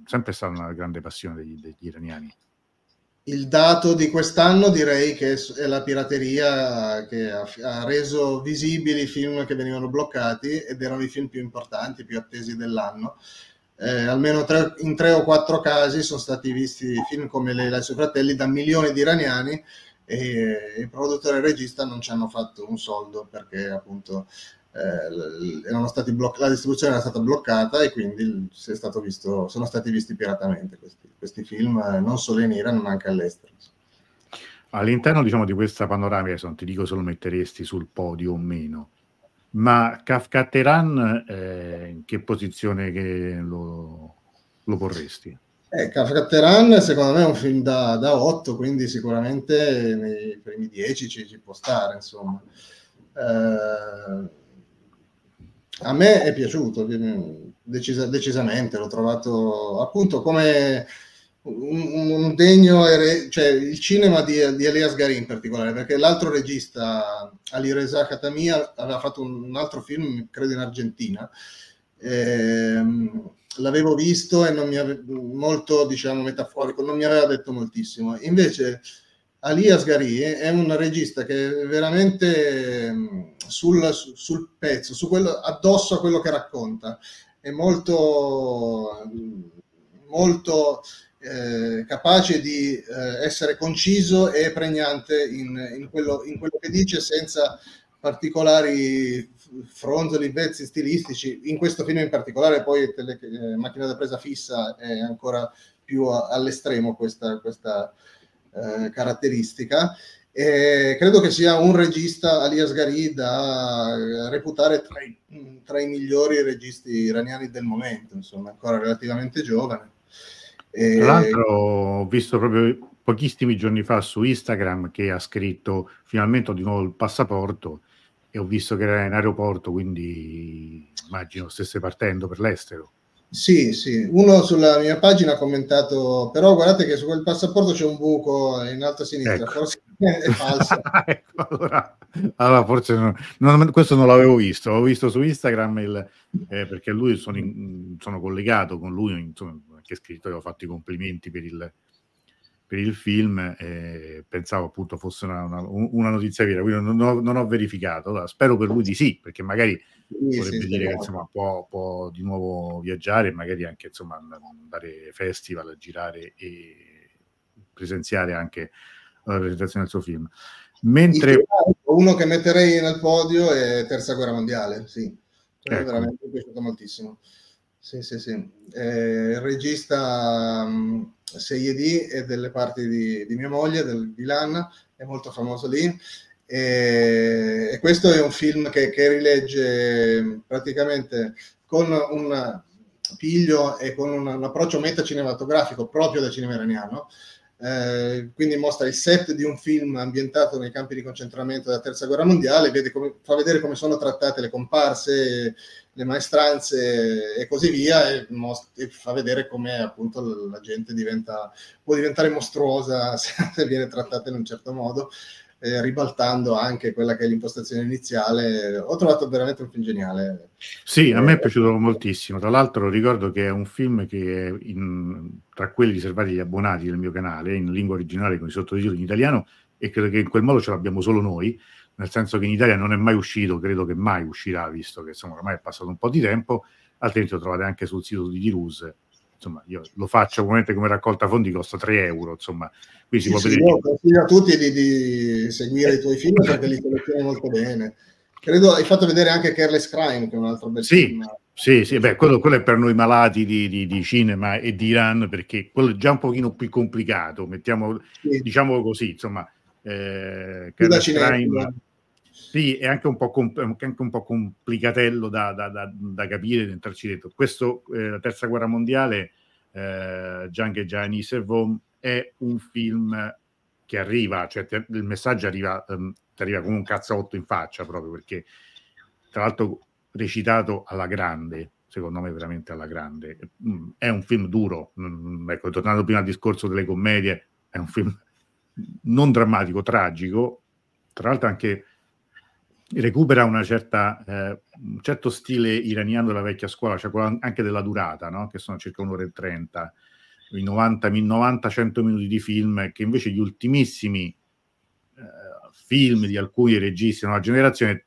sempre stata una grande passione degli, degli iraniani il dato di quest'anno direi che è la pirateria che ha, reso visibili i film che venivano bloccati ed erano i film più importanti, più attesi dell'anno. Eh, almeno tre, in tre o quattro casi sono stati visti film come Leila e i suoi fratelli da milioni di iraniani e il produttore e il regista non ci hanno fatto un soldo perché appunto eh, bloc- la distribuzione era stata bloccata e quindi visto, sono stati visti piratamente questi, questi film, eh, non solo in Iran ma anche all'estero. All'interno diciamo, di questa panoramica, non ti dico se lo metteresti sul podio o meno, ma Kafka Teran eh, in che posizione che lo, lo porresti? Eh, Kafka Teran secondo me è un film da, da 8, quindi sicuramente nei primi 10 ci, ci può stare, insomma. Eh, a me è piaciuto decisa, decisamente, l'ho trovato appunto come un, un degno, cioè il cinema di, di Elias Gari in particolare, perché l'altro regista, Ali Reza Khatami, aveva fatto un altro film, credo in Argentina, ehm, l'avevo visto e non mi aveva, molto, diciamo, metaforico, non mi aveva detto moltissimo. Invece Ali Asghari è un regista che è veramente sul, sul pezzo, su quello, addosso a quello che racconta, è molto, molto eh, capace di eh, essere conciso e pregnante in, in, quello, in, quello, che dice senza particolari fronzoli, vezzi stilistici. In questo film in particolare poi tele, eh, Macchina da presa fissa è ancora più a, all'estremo questa, questa eh, caratteristica. E credo che sia un regista, Ali Asghari, da reputare tra i, tra i migliori registi iraniani del momento, insomma, ancora relativamente giovane e... Tra l'altro ho visto proprio pochissimi giorni fa su Instagram che ha scritto finalmente ho di nuovo il passaporto e ho visto che era in aeroporto, quindi immagino stesse partendo per l'estero. Sì, sì, uno sulla mia pagina ha commentato, però guardate che su quel passaporto c'è un buco in alto a sinistra, ecco. forse è falso. ecco, allora, allora, forse non, non, questo non l'avevo visto, l'ho visto su Instagram il, eh, perché lui sono, in, sono collegato con lui, insomma, anche scritto, avevo fatto i complimenti per il, per il film, eh, pensavo appunto fosse una, una, una notizia vera, quindi non ho, non ho verificato, allora, spero per lui di sì, perché magari sì, vorrebbe sì, dire che insomma, può, può, di nuovo viaggiare e magari anche insomma, andare festival, a girare e presenziare anche la presentazione del suo film. Mentre... Uno che metterei nel podio è Terza Guerra Mondiale, sì, ecco. veramente è piaciuto moltissimo. Sì, sì, sì. Eh, il regista um, Seyedi è delle parti di, di mia moglie, del, di Lan, è molto famoso lì. E, e questo è un film che, che, rilegge praticamente con un piglio e con un, un approccio metacinematografico proprio del cinema iraniano. Eh, quindi mostra il set di un film ambientato nei campi di concentramento della terza guerra mondiale, come, fa vedere come sono trattate le comparse, le maestranze e così via e, most- e fa vedere come appunto la gente diventa, può diventare mostruosa se viene trattata in un certo modo eh, ribaltando anche quella che è l'impostazione iniziale. Ho trovato veramente un film geniale. Sì, a me è piaciuto moltissimo. Tra l'altro ricordo che è un film che è in, tra quelli riservati agli abbonati del mio canale, in lingua originale con i sottotitoli in italiano, e credo che in quel modo ce l'abbiamo solo noi nel senso che in Italia non è mai uscito, credo che mai uscirà, visto che insomma ormai è passato un po' di tempo, altrimenti lo trovate anche sul sito di Dirus. Insomma, io lo faccio ovviamente come raccolta fondi, costa 3 euro, insomma, qui si sì, può sì, vedere. Io consiglio a tutti di, di seguire i tuoi film perché li selezioni molto bene. Credo hai fatto vedere anche Careless Crime, che è un altro bel sì, film. Sì, sì, beh, quello, quello, è per noi malati di, di, di, cinema e di Iran, perché quello è già un pochino più complicato, mettiamo, sì. diciamo così, insomma, eh, Crime sì, è anche un po', comp- anche un po complicatello da, da, da, da, capire, da entrarci dentro. Questo, eh, la terza guerra mondiale, eh, Jang e Gianni Servom, è un film che arriva, cioè te, il messaggio arriva, um, arriva come un cazzotto in faccia proprio perché, tra l'altro, recitato alla grande, secondo me veramente alla grande. Mm, è un film duro, mm, ecco, tornando prima al discorso delle commedie, è un film non drammatico, tragico, tra l'altro anche recupera certa, eh, un certo stile iraniano della vecchia scuola, cioè anche della durata, no? che sono circa un'ora e trenta, i 90-100 minuti di film, che invece gli ultimissimi eh, film di alcuni registi di nuova generazione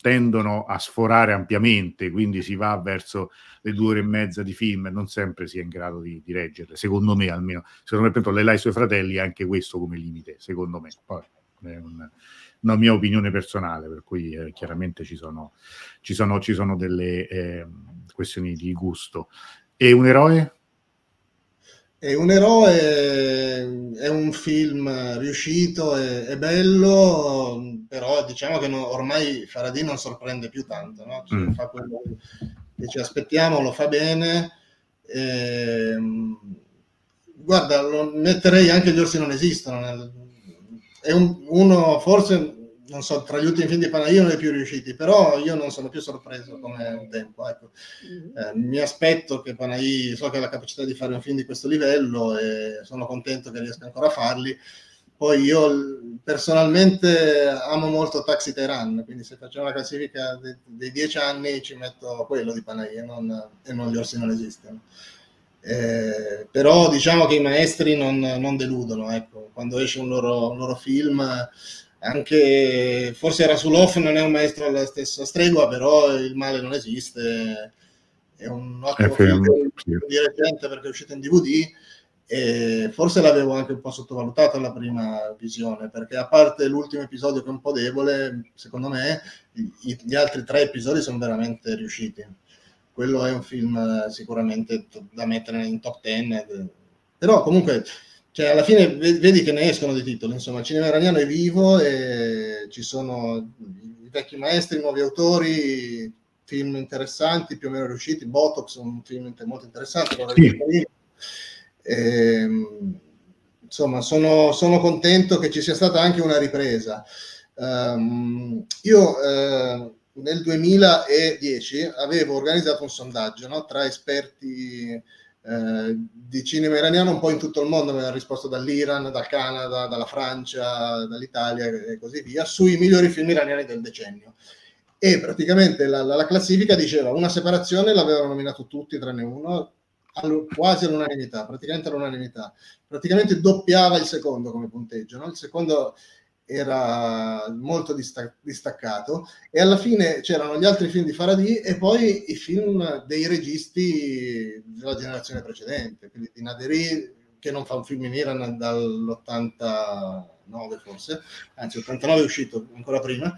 tendono a sforare ampiamente, quindi si va verso le due ore e mezza di film e non sempre si è in grado di, di reggerle, secondo me almeno. Secondo me, per esempio, lei e i suoi fratelli ha anche questo come limite, secondo me. Poi è un, una mia opinione personale, per cui eh, chiaramente ci sono, ci sono, ci sono delle eh, questioni di gusto. E un eroe? E un eroe è un film riuscito, è, è bello, però diciamo che no, ormai Faradì non sorprende più tanto, no? cioè, mm. fa quello che ci aspettiamo, lo fa bene. E, ehm, guarda, metterei anche gli orsi non esistono. Nel, è un, uno, forse non so, tra gli ultimi film di Panahi non è più riusciti, però io non sono più sorpreso come un tempo. Ecco. Mm-hmm. Eh, mi aspetto che Panahi, so che ha la capacità di fare un film di questo livello e sono contento che riesca ancora a farli. Poi io personalmente amo molto Taxi Teheran, quindi se facciamo la classifica dei, dei dieci anni ci metto quello di Panahi e non, e non gli orsi non esistono. Eh, però diciamo che i maestri non, non deludono, ecco. quando esce un loro, un loro film anche forse era sull'off non è un maestro alla stessa stregua però il male non esiste. È un ottimo film di recente perché è uscito in DVD e forse l'avevo anche un po' sottovalutato alla prima visione perché a parte l'ultimo episodio che è un po' debole secondo me gli altri tre episodi sono veramente riusciti quello è un film sicuramente da mettere in top 10 però comunque cioè alla fine vedi che ne escono dei titoli, insomma, il cinema iraniano è vivo e ci sono i vecchi maestri, i nuovi autori, film interessanti, più o meno riusciti, Botox, un film molto interessante, sì. e, insomma, sono, sono, contento che ci sia stata anche una ripresa. Um, io eh, nel 2010 avevo organizzato un sondaggio no, tra esperti eh, di cinema iraniano un po' in tutto il mondo, mi hanno risposto dall'Iran, dal Canada, dalla Francia, dall'Italia e così via, sui migliori film iraniani del decennio. E praticamente la, la, la classifica diceva una separazione, l'avevano nominato tutti tranne uno, all, quasi all'unanimità, praticamente all'unanimità. Praticamente doppiava il secondo come punteggio, no? Il secondo era molto distaccato e alla fine c'erano gli altri film di Faraday e poi i film dei registi della generazione precedente, quindi di Naderi che non fa un film in Iran dall'89 forse, anzi 89 è uscito ancora prima,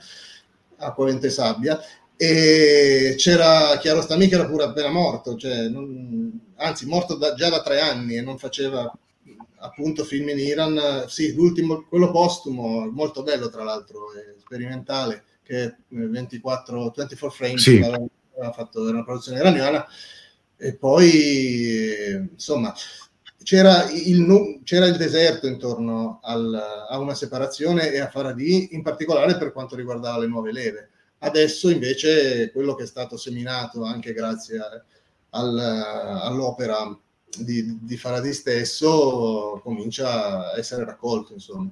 Acqua, Vento e Sabbia, e c'era Chiarostami che era pure appena morto, cioè non, anzi morto da, già da tre anni e non faceva appunto film in Iran, sì, l'ultimo, quello postumo, molto bello tra l'altro, sperimentale, che è 24, 24 frames, sì. aveva fatto, era una produzione iraniana, e poi insomma c'era il, c'era il deserto intorno al, a una separazione e a Faradi, in particolare per quanto riguardava le nuove leve. Adesso invece quello che è stato seminato anche grazie al, all'opera di, di Faraday stesso comincia a essere raccolto, insomma.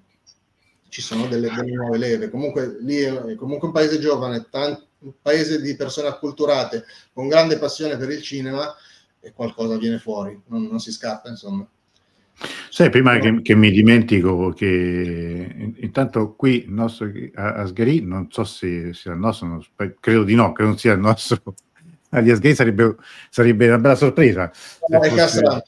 Ci sono delle, delle nuove leve. Comunque lì è comunque un paese giovane, tanti, un paese di persone acculturate, con grande passione per il cinema e qualcosa viene fuori, non, non si scappa, insomma. Sai, prima che, che, mi dimentico che intanto qui il nostro Asghari, non so se sia il nostro, credo di no, che non sia il nostro agli Asgay sarebbe, sarebbe una bella sorpresa. Eh, Castrà.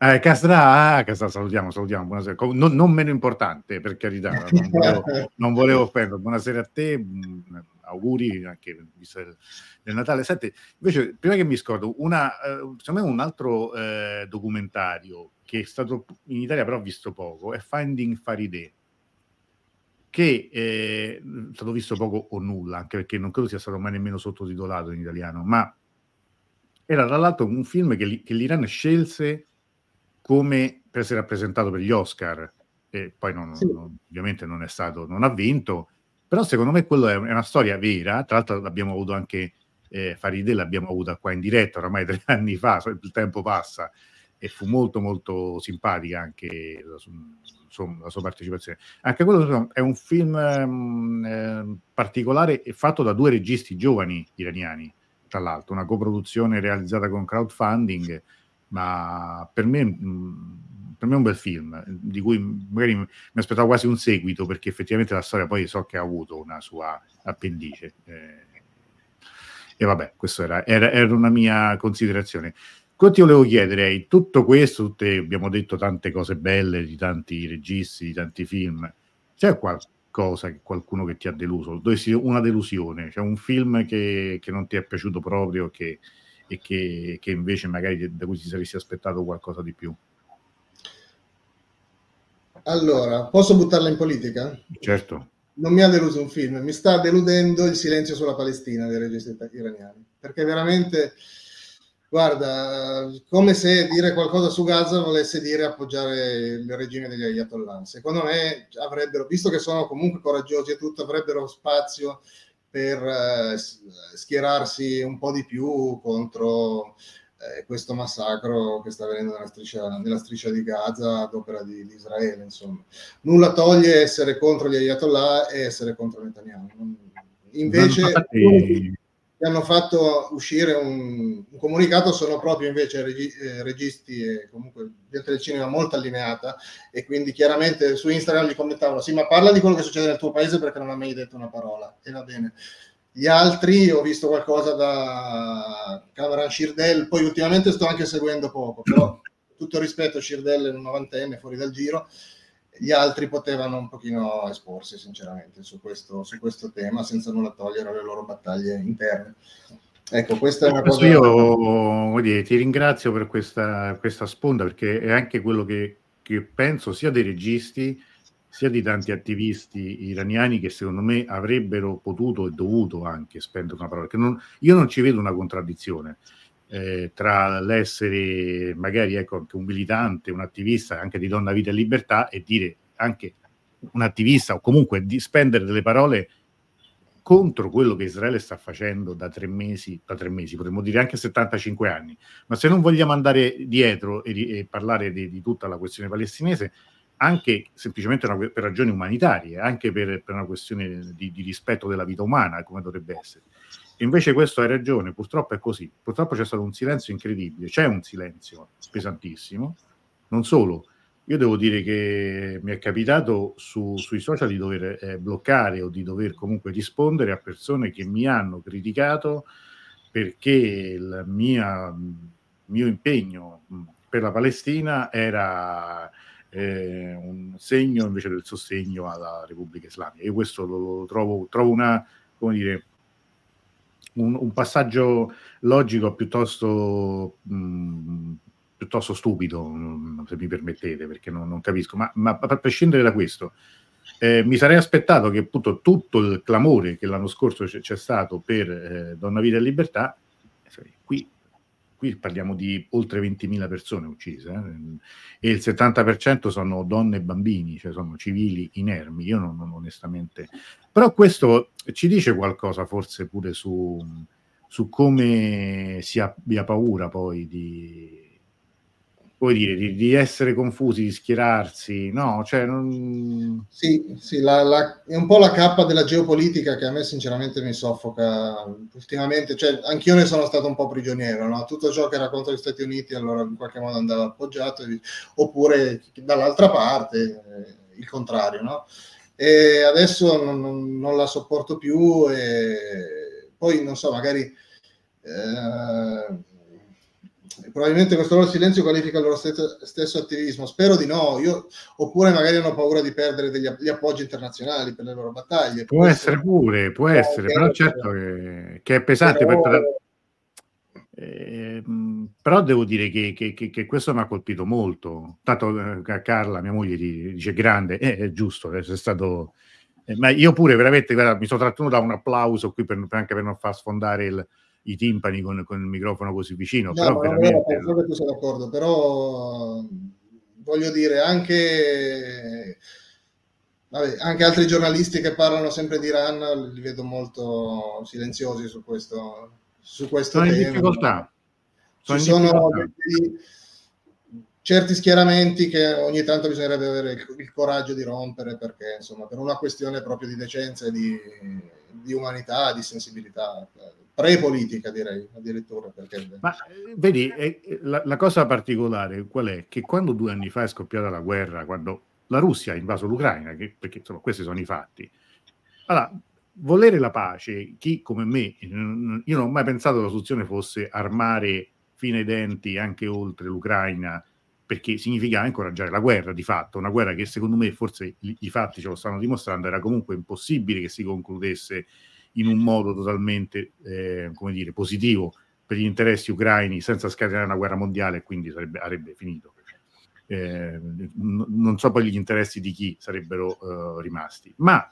Eh, Castrà, ah, Castrà, salutiamo, salutiamo, buonasera. Non, non, meno importante, per carità, non volevo, non volevo offendere. Buonasera a te, mm, auguri anche visto il, il, Natale. Senti, invece, prima che mi scordo, una, eh, secondo me un altro eh, documentario che è stato in Italia però visto poco è Finding Farideh che eh, è stato visto poco o nulla, anche perché non credo sia stato mai nemmeno sottotitolato in italiano, ma era tra l'altro un film che, che l'Iran scelse come per essere rappresentato per gli Oscar, e poi non, sì. non, ovviamente non è stato, non ha vinto, però secondo me quello è una storia vera, tra l'altro l'abbiamo avuto anche, eh, Farideh l'abbiamo avuta qua in diretta oramai tre anni fa, il tempo passa, e fu molto molto simpatica anche insomma, la sua partecipazione. Anche quello è un film ehm, eh, particolare fatto da due registi giovani iraniani, tra l'altro, una coproduzione realizzata con crowdfunding, ma per me, mm, per me è un bel film, di cui magari mi aspettavo quasi un seguito, perché effettivamente la storia poi so che ha avuto una sua appendice. Eh, e vabbè, questa era, era, era una mia considerazione. Quello ti volevo chiedere, in tutto questo, tutte, abbiamo detto tante cose belle di tanti registi, di tanti film, c'è qual- cosa, qualcuno che ti ha deluso, una delusione, cioè un film che, che non ti è piaciuto proprio che, e che, che invece magari da cui ti saresti aspettato qualcosa di più. Allora, posso buttarla in politica? Certo. Non mi ha deluso un film, mi sta deludendo il silenzio sulla Palestina dei registi iraniani, perché veramente Guarda, come se dire qualcosa su Gaza volesse dire appoggiare il regime degli Ayatollah. Secondo me avrebbero, visto che sono comunque coraggiosi e tutto, avrebbero spazio per eh, schierarsi un po' di più contro eh, questo massacro che sta avvenendo nella striscia, nella striscia di Gaza ad opera di, di, Israele. Insomma. Nulla toglie essere contro gli Ayatollah e essere contro Netanyahu. Invece... No, che hanno fatto uscire un, un, comunicato sono proprio invece regi, eh, registi e comunque gente del cinema molto allineata e quindi chiaramente su Instagram gli commentavano sì ma parla di quello che succede nel tuo paese perché non ha mai detto una parola. E va bene. Gli altri ho visto qualcosa da Cameron Shirdel poi ultimamente sto anche seguendo poco però tutto rispetto Shirdel è un novantenne fuori dal giro gli altri potevano un pochino esporsi sinceramente su questo, su questo tema senza nulla togliere alle loro battaglie interne. Ecco, questa è una cosa... Io dire, ti ringrazio per questa, questa, sponda perché è anche quello che, che, penso sia dei registi sia di tanti attivisti iraniani che secondo me avrebbero potuto e dovuto anche spendere una parola. Non, io non ci vedo una contraddizione eh, tra l'essere magari ecco, anche un militante, un attivista anche di donna, vita e libertà e dire anche un attivista o comunque di spendere delle parole contro quello che Israele sta facendo da tre mesi, da tre mesi, potremmo dire anche 75 anni. Ma se non vogliamo andare dietro e, e parlare di, di, tutta la questione palestinese, anche semplicemente una, per ragioni umanitarie, anche per, per una questione di, di, rispetto della vita umana, come dovrebbe essere. Invece questo hai ragione, purtroppo è così. Purtroppo c'è stato un silenzio incredibile, c'è un silenzio pesantissimo. Non solo, io devo dire che mi è capitato su, sui social di dover eh, bloccare o di dover comunque rispondere a persone che mi hanno criticato perché il mia, mio impegno per la Palestina era eh, un segno invece del sostegno alla Repubblica Islamica. Io questo lo, lo trovo, trovo una, come dire, un, un passaggio logico piuttosto, mh, mm, piuttosto stupido, mm, se mi permettete, perché non, non capisco. Ma, ma, a prescindere da questo, eh, mi sarei aspettato che appunto tutto il clamore che l'anno scorso c'è, c'è stato per eh, Donna Vita e Libertà, eh, qui qui parliamo di oltre 20.000 persone uccise eh? e il 70% sono donne e bambini, cioè sono civili inermi. Io non, non onestamente. Però questo ci dice qualcosa forse pure su, su come si abbia paura poi di, vuoi dire, di, di, essere confusi, di schierarsi, no? Cioè, non... Sì, sì la, la, è un po' la cappa della geopolitica che a me sinceramente mi soffoca ultimamente, cioè anch'io ne sono stato un po' prigioniero, no? Tutto ciò che era contro gli Stati Uniti allora in qualche modo andava appoggiato, oppure dall'altra parte eh, il contrario, no? E adesso non, non, non, la sopporto più e poi, non so, magari... Eh, probabilmente questo loro silenzio qualifica il loro stesso, stesso, attivismo. Spero di no, io, oppure magari hanno paura di perdere degli, gli appoggi internazionali per le loro battaglie. Può, essere pure, può essere, però certo che, che è pesante. Però... Per... Eh, però devo dire che, che, che, questo mi ha colpito molto. Tanto eh, Carla, mia moglie, dice grande, eh, è giusto, è stato... Eh, ma io pure veramente guarda, mi sono trattenuto da un applauso qui per, anche per non far sfondare il, i timpani con, con, il microfono così vicino. No, però veramente... non che tu sei d'accordo, però voglio dire anche, vabbè, anche altri giornalisti che parlano sempre di Iran li vedo molto silenziosi su questo, su questo sono tema. In difficoltà. Sono Ci in sono difficoltà. certi schieramenti che ogni tanto bisognerebbe avere il, il, coraggio di rompere perché insomma per una questione proprio di decenza e di, di umanità, di sensibilità pre-politica direi addirittura. Perché... Ma vedi, la, la, cosa particolare qual è? Che quando due anni fa è scoppiata la guerra, quando la Russia ha invaso l'Ucraina, che, perché insomma questi sono i fatti, allora, volere la pace, chi come me, io non ho mai pensato la soluzione fosse armare fino ai denti anche oltre l'Ucraina perché significava incoraggiare la guerra di fatto, una guerra che secondo me, forse i, i fatti ce lo stanno dimostrando, era comunque impossibile che si concludesse in un modo totalmente, eh, come dire, positivo per gli interessi ucraini senza scatenare una guerra mondiale quindi sarebbe, avrebbe finito. Eh, non so poi gli interessi di chi sarebbero eh, rimasti, ma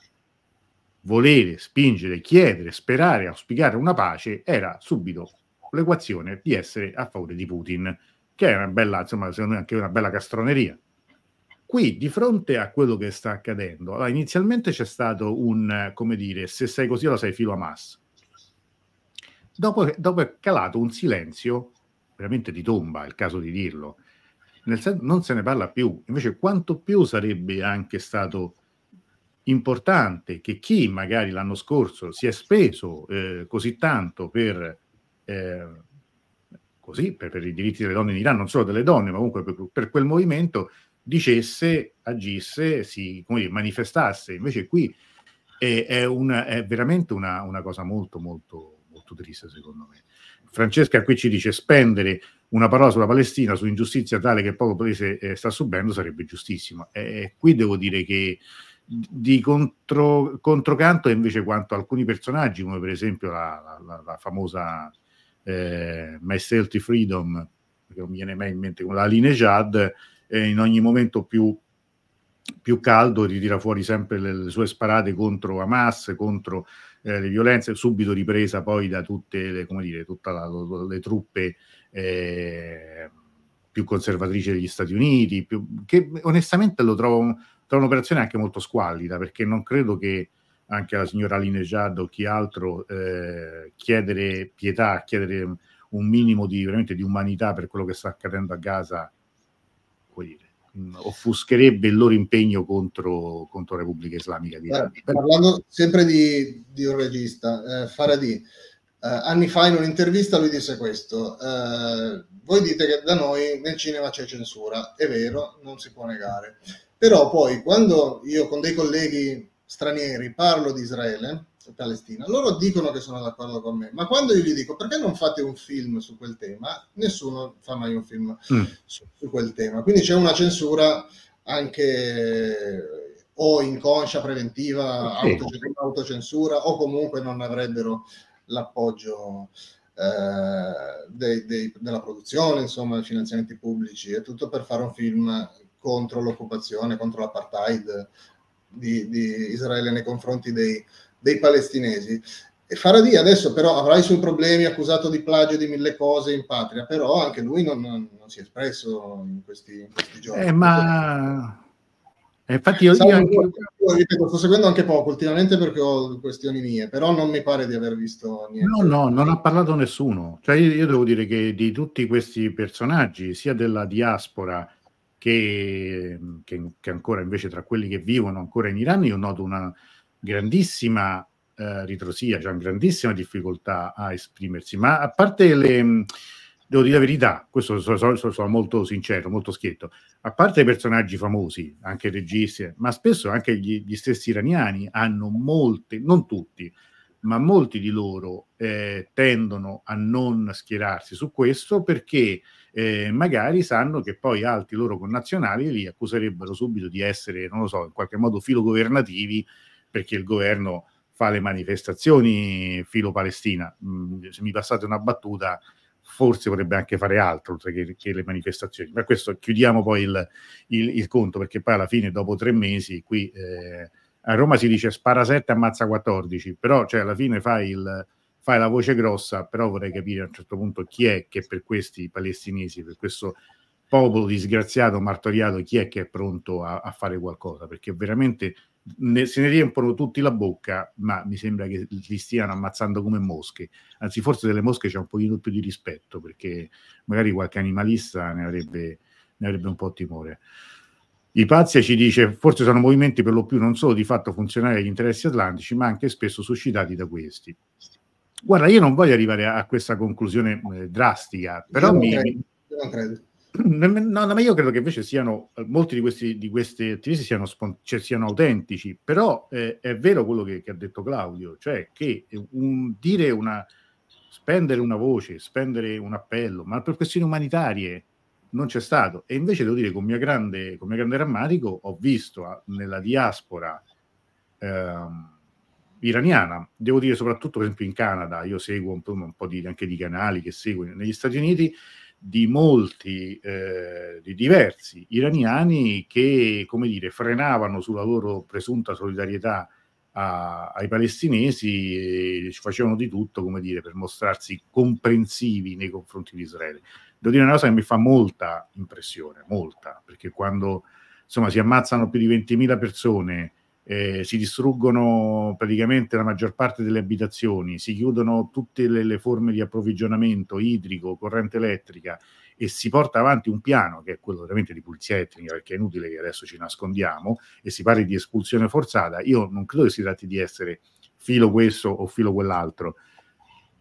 volere, spingere, chiedere, sperare, auspicare una pace era subito l'equazione di essere a favore di Putin che è una bella, insomma, secondo me anche una bella castroneria. Qui, di fronte a quello che sta accadendo, allora, inizialmente c'è stato un, come dire, se sei così lo sei filo a massa. Dopo, dopo è calato un silenzio, veramente di tomba, è il caso di dirlo, nel senso non se ne parla più. Invece quanto più sarebbe anche stato importante che chi magari l'anno scorso si è speso eh, così tanto per eh, così per, per, i diritti delle donne in Iran, non solo delle donne, ma comunque per, per quel movimento, dicesse, agisse, si dire, manifestasse. Invece qui è, è, una, è veramente una, una, cosa molto, molto, molto triste, secondo me. Francesca qui ci dice spendere una parola sulla Palestina, su ingiustizia tale che poco paese eh, sta subendo, sarebbe giustissimo. E qui devo dire che di contro, controcanto è invece quanto alcuni personaggi, come per esempio la, la, la famosa eh, My Stealthy Freedom, che non mi viene mai in mente la Linejad, eh, in ogni momento più, più caldo ritira fuori sempre le, le, sue sparate contro Hamas, contro eh, le violenze, subito ripresa poi da tutte le, come dire, tutte le truppe eh, più conservatrici degli Stati Uniti, più, che onestamente lo trovo, trovo un'operazione anche molto squallida, perché non credo che anche alla signora Linejad o chi altro, eh, chiedere pietà, chiedere un minimo di, di umanità per quello che sta accadendo a Gaza, dire, mm, offuscherebbe il loro impegno contro, contro la Repubblica Islamica di Iran. parlando sempre di, di un regista, eh, Faradi, eh, anni fa in un'intervista lui disse questo, eh, voi dite che da noi nel cinema c'è censura, è vero, non si può negare, però poi quando io con dei colleghi stranieri parlo di Israele Palestina, loro dicono che sono d'accordo con me, ma quando io gli dico perché non fate un film su quel tema, nessuno fa mai un film mm. su, su, quel tema. Quindi c'è una censura anche o inconscia, preventiva, okay. autocensura, o comunque non avrebbero l'appoggio eh, dei, dei, della produzione, insomma, finanziamenti pubblici, è tutto per fare un film contro l'occupazione, contro l'apartheid, di, di Israele nei confronti dei, dei palestinesi. E Faradi adesso però avrà i suoi problemi, accusato di plagio di mille cose in patria, però anche lui non, non, non si è espresso in questi, in questi giorni. Eh, ma eh, infatti io, Salvo, io, io ripeto, sto seguendo anche poco ultimamente perché ho questioni mie, però non mi pare di aver visto niente. No, no, non ha parlato nessuno. Cioè io, io devo dire che di tutti questi personaggi, sia della diaspora che, che, che, ancora invece tra quelli che vivono ancora in Iran io noto una grandissima eh, ritrosia, cioè una grandissima difficoltà a esprimersi, ma a parte le... Devo dire la verità, questo sono, sono, sono molto sincero, molto schietto. A parte i personaggi famosi, anche registi, ma spesso anche gli, gli stessi iraniani hanno molte, non tutti, ma molti di loro eh, tendono a non schierarsi su questo perché eh, magari sanno che poi altri loro connazionali li accuserebbero subito di essere, non lo so, in qualche modo filogovernativi perché il governo fa le manifestazioni filo Palestina. Mm, se mi passate una battuta, forse potrebbe anche fare altro oltre che, che le manifestazioni. Ma questo chiudiamo poi il, il, il, conto perché poi alla fine, dopo tre mesi, qui eh, a Roma si dice spara 7, ammazza 14, però cioè, alla fine fai il fai la voce grossa, però vorrei capire a un certo punto chi è che per questi palestinesi, per questo popolo disgraziato, martoriato, chi è che è pronto a, a fare qualcosa, perché veramente ne, se ne riempono tutti la bocca, ma mi sembra che li stiano ammazzando come mosche. Anzi, forse delle mosche c'è un pochino più di rispetto, perché magari qualche animalista ne avrebbe, ne avrebbe un po' timore. Ipazia ci dice forse sono movimenti per lo più non solo di fatto funzionali agli interessi atlantici, ma anche spesso suscitati da questi. Guarda, io non voglio arrivare a, questa conclusione eh, drastica, però io mi, credo, io non credo. No, no, ma io credo che invece siano molti di questi, di questi attivisti siano, cioè siano autentici, però eh, è vero quello che, che, ha detto Claudio, cioè che un, dire una spendere una voce, spendere un appello, ma per questioni umanitarie non c'è stato. E invece devo dire, con mio grande, con mio grande rammarico, ho visto nella diaspora eh, iraniana, devo dire soprattutto per esempio in Canada, io seguo un po', un po di, anche di canali che seguono negli Stati Uniti, di molti, eh, di diversi iraniani che, come dire, frenavano sulla loro presunta solidarietà a, ai palestinesi e facevano di tutto, come dire, per mostrarsi comprensivi nei confronti di Israele. Devo dire una cosa che mi fa molta impressione, molta, perché quando insomma si ammazzano più di 20.000 persone, eh, si distruggono praticamente la maggior parte delle abitazioni, si chiudono tutte le, le forme di approvvigionamento idrico, corrente elettrica e si porta avanti un piano che è quello veramente di pulizia etnica, perché è inutile che adesso ci nascondiamo e si parli di espulsione forzata, io non credo che si tratti di essere filo questo o filo quell'altro.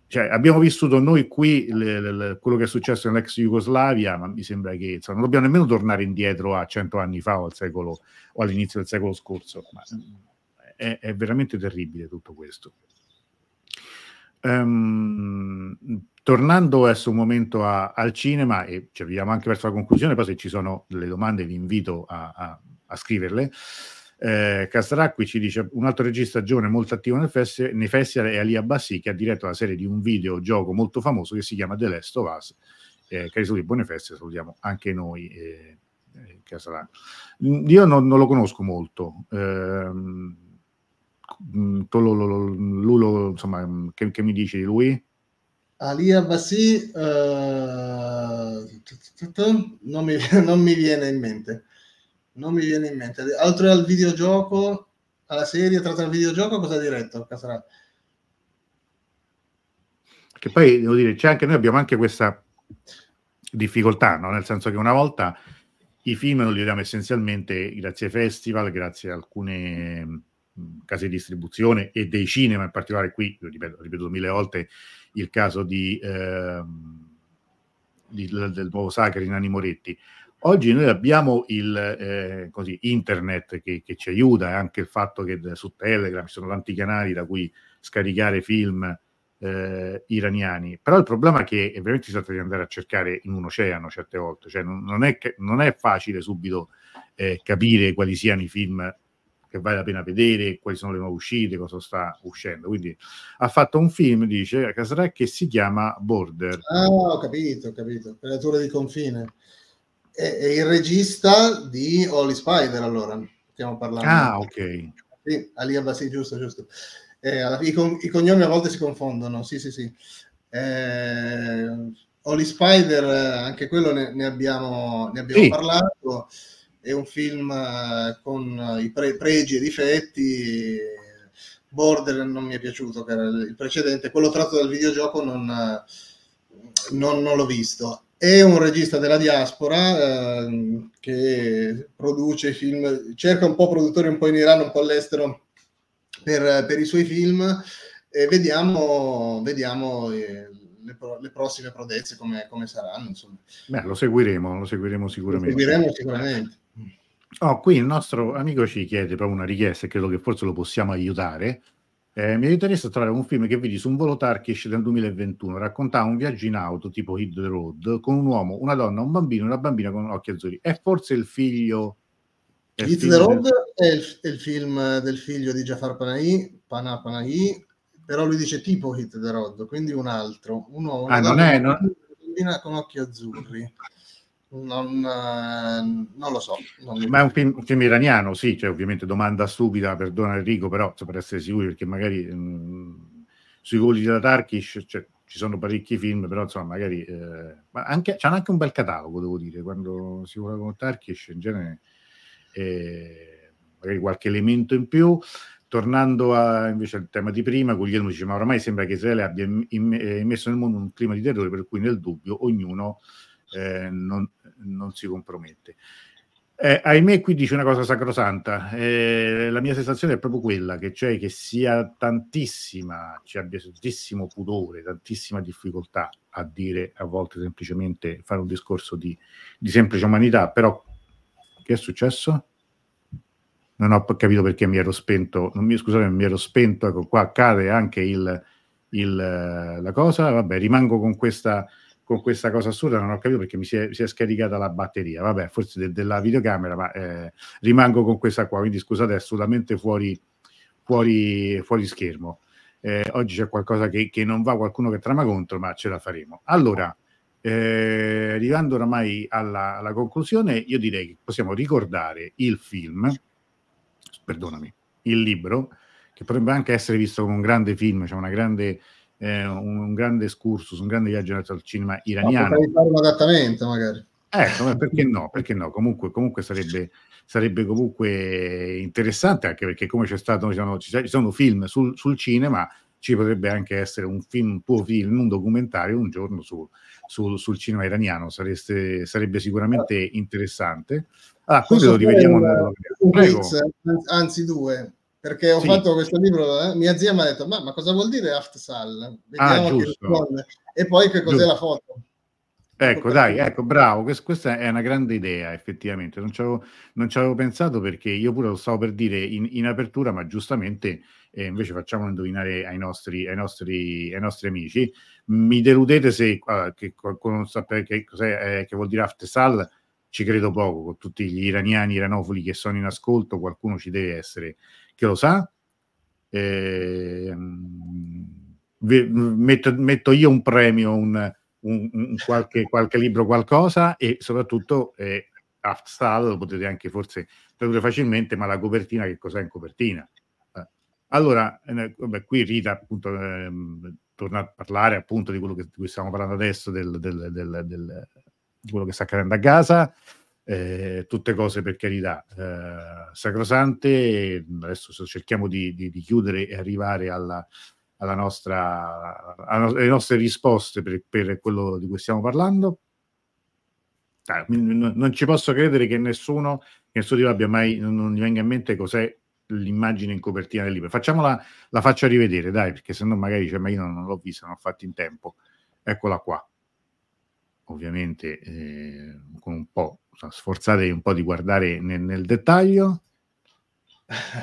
Cioè, abbiamo vissuto noi qui le, le, quello che è successo nell'ex Jugoslavia, ma mi sembra che insomma, non dobbiamo nemmeno tornare indietro a cento anni fa o, al secolo, o all'inizio del secolo scorso. È, è veramente terribile tutto questo. Um, tornando adesso un momento a, al cinema e ci arriviamo anche verso la conclusione, poi se ci sono delle domande vi invito a, a, a scriverle. Eh, Castracqui ci dice un altro regista giovane molto attivo nel festi- nei festival è Ali Abbassi che ha diretto la serie di un videogioco molto famoso che si chiama The Last of Us. Eh, cari saluti, buone feste, salutiamo anche noi. Eh, eh Io non, non, lo conosco molto. Eh, Lulo, insomma, che, che mi dici di lui? Ali Abbasi uh, non, mi, non mi viene in mente. Non mi viene in mente. Oltre al videogioco, alla serie tratta dal videogioco, cosa ha diretto Casarà? Che poi devo dire, c'è anche noi abbiamo anche questa difficoltà, no? nel senso che una volta i film non li vediamo essenzialmente grazie ai festival, grazie a alcune case di distribuzione e dei cinema, in particolare qui, ripeto, ripeto mille volte, il caso di, eh, di, del nuovo Sacri in Anni Moretti. Oggi noi abbiamo il, eh, così, internet che, che, ci aiuta e anche il fatto che su Telegram ci sono tanti canali da cui scaricare film eh, iraniani. Però il problema è che veramente si tratta di andare a cercare in un oceano certe volte, cioè non, non, è, non è, facile subito eh, capire quali siano i film che vale la pena vedere, quali sono le nuove uscite, cosa sta uscendo. Quindi ha fatto un film, dice Casarà, che si chiama Border. Ah, ho capito, ho capito. Creatura di confine. È, è, il regista di Holy Spider, allora, stiamo parlando. Ah, ok. Sì, Ali Abbasi, giusto, giusto. Eh, i, con, i, cognomi a volte si confondono, sì, sì, sì. Eh, Holy Spider, anche quello ne, ne abbiamo, ne abbiamo sì. parlato è un film eh, con i pre- pregi e difetti. Border non mi è piaciuto, che era il precedente, quello tratto dal videogioco non, non, non l'ho visto. È un regista della diaspora eh, che produce film, cerca un po' produttori un po' in Iran, un po' all'estero per, per i suoi film e vediamo, vediamo eh, le, le, prossime prodezze come, come saranno. Beh, lo seguiremo, lo seguiremo sicuramente. Lo seguiremo sicuramente. Oh, qui il nostro amico ci chiede proprio una richiesta e credo che forse lo possiamo aiutare. Eh, mi aiuteresti a trovare un film che vedi su un volo Turkish del 2021, raccontava un viaggio in auto tipo Hit the Road con un uomo, una donna, un bambino e una bambina con occhi azzurri. È forse il figlio... Hit the Road del... è, il, è, il, film del figlio di Jafar Panahi, Pana Panahi, però lui dice tipo Hit the Road, quindi un altro. Un uomo, una ah, non è... Non... bambina con occhi azzurri. Non, eh, non, lo so. Non Ma è un film, un film, iraniano, sì, cioè, ovviamente domanda stupida, perdona Enrico, però per essere sicuri, perché magari mh, mm, sui voli della Turkish cioè, ci sono parecchi film, però insomma magari... Eh, ma anche, c'hanno anche un bel catalogo, devo dire, quando si vola con Turkish in genere eh, magari qualche elemento in più. Tornando a, invece al tema di prima, Guglielmo dice, ma ormai sembra che Israele abbia immesso nel mondo un clima di terrore per cui nel dubbio ognuno eh, non, non, si compromette. Eh, ahimè, qui dice una cosa sacrosanta. Eh, la mia sensazione è proprio quella, che cioè che sia tantissima, ci abbia tantissimo pudore, tantissima difficoltà a dire a volte semplicemente fare un discorso di, di semplice umanità, però che è successo? Non ho capito perché mi ero spento, non mi, scusate, mi ero spento, ecco qua accade anche il, il, la cosa, vabbè, rimango con questa con questa cosa assurda, non ho capito perché mi si è, si è scaricata la batteria. Vabbè, forse de, della videocamera, ma eh, rimango con questa qua, quindi scusate, è assolutamente fuori, fuori, fuori schermo. Eh, oggi c'è qualcosa che, che, non va, qualcuno che trama contro, ma ce la faremo. Allora, eh, arrivando oramai alla, alla, conclusione, io direi che possiamo ricordare il film, perdonami, il libro, che potrebbe anche essere visto come un grande film, cioè una grande eh, un, un, grande excursus, un grande viaggio al cinema iraniano. Ma fare un adattamento magari. Ecco, perché no? Perché no? Comunque, comunque sarebbe, sarebbe, comunque interessante, anche perché come c'è stato, diciamo, ci sono film sul, sul, cinema, ci potrebbe anche essere un film, un tuo film, un documentario un giorno su, su, sul cinema iraniano, Sareste, sarebbe sicuramente interessante. Ah, quindi lo rivediamo. Un, un quiz, anzi due, perché ho sì. fatto questo libro, eh? mia zia mi ha detto, ma, ma cosa vuol dire Aftsal? Vediamo ah, giusto. E poi che cos'è giusto. la foto? Ecco, dai, ecco, bravo, questa, questa è una grande idea, effettivamente. Non ci avevo, pensato perché io pure lo stavo per dire in, in apertura, ma giustamente eh, invece facciamolo indovinare ai nostri, ai, nostri, ai nostri amici. Mi deludete se uh, che qualcuno non sa che, cos'è, eh, che vuol dire Aftsal, ci credo poco, con tutti gli iraniani, iranofili che sono in ascolto, qualcuno ci deve essere che lo sa. Eh, metto, metto, io un premio, un, un, un qualche, qualche, libro, qualcosa e soprattutto eh, Afstal lo potete anche forse tradurre facilmente, ma la copertina che cos'è in copertina? Eh. Allora, eh, vabbè, qui Rita appunto eh, torna a parlare appunto di quello che, di cui stiamo parlando adesso, del, del, del, di quello che sta accadendo a Gaza eh, tutte cose per carità eh, sacrosante. Adesso cerchiamo di, di, di, chiudere e arrivare alla, alla nostra, alle nostre risposte per, per, quello di cui stiamo parlando. Ah, non, ci posso credere che nessuno, che nessuno di voi abbia mai, non, gli venga in mente cos'è l'immagine in copertina del libro. Facciamola, la faccio rivedere, dai, perché se no magari dice, ma io non, non l'ho vista, non ho fatto in tempo. Eccola qua. Ovviamente eh, con un po' sforzatevi un po' di guardare nel, nel dettaglio.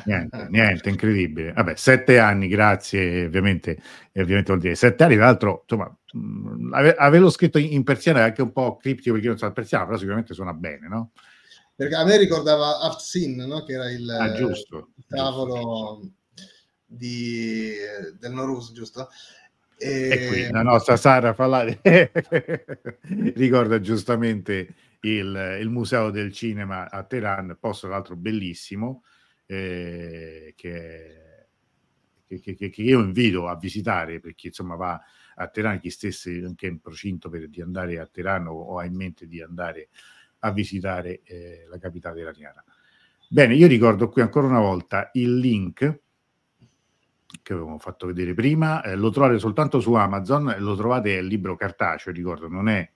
Niente, niente, incredibile. Vabbè, sette anni, grazie, ovviamente, ovviamente vuol dire sette anni, tra l'altro, insomma, ave, averlo scritto in, in persiano è anche un po' criptico perché non so il persiano, però sicuramente suona bene, no? Perché a me ricordava Aftsin, no? Che era il, ah, giusto, il tavolo giusto. Di, del Norus, giusto? E... e qui la nostra Sara Falari ricorda giustamente il, il, Museo del Cinema a Teheran, posto tra l'altro bellissimo, eh, che, che, che, che, io invito a visitare perché insomma va a Teheran, chi stesse anche in procinto per, di andare a Teheran o, o, ha in mente di andare a visitare eh, la capitale iraniana. Bene, io ricordo qui ancora una volta il link che avevamo fatto vedere prima, eh, lo trovate soltanto su Amazon, lo trovate, è il libro cartaceo, ricordo, non è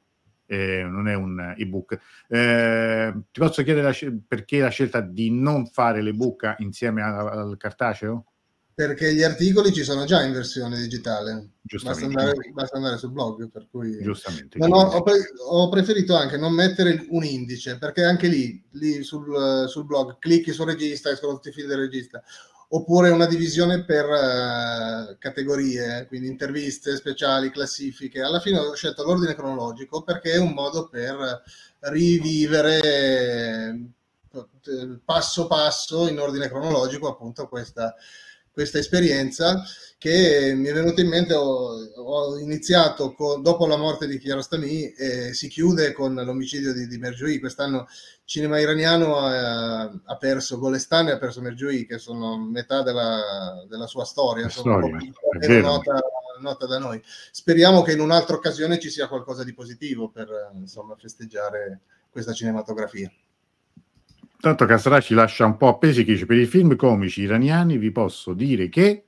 eh, non è un ebook. Eh, ti posso chiedere la, perché la scelta di non fare l'ebook insieme al, al cartaceo? Perché gli articoli ci sono già in versione digitale, basta andare, basta andare sul blog. Per cui... Giustamente. No, no, ho, pre- ho, preferito anche non mettere un indice, perché anche lì, lì sul, sul blog, clicchi sul regista, escono tutti i fili del regista oppure una divisione per uh, categorie, quindi interviste speciali, classifiche. Alla fine ho scelto l'ordine cronologico perché è un modo per rivivere eh, passo passo in ordine cronologico appunto questa, questa esperienza che mi è venuta in mente, ho, ho iniziato con, dopo la morte di Kiarostami e si chiude con l'omicidio di, di Merjoui. Quest'anno cinema iraniano ha, ha perso Golestan e ha perso Merjoui, che sono metà della, della sua storia, sono storia, un po' nota, nota, da noi. Speriamo che in un'altra occasione ci sia qualcosa di positivo per insomma, festeggiare questa cinematografia. Tanto Casarà ci lascia un po' appesi che dice per i film comici iraniani vi posso dire che...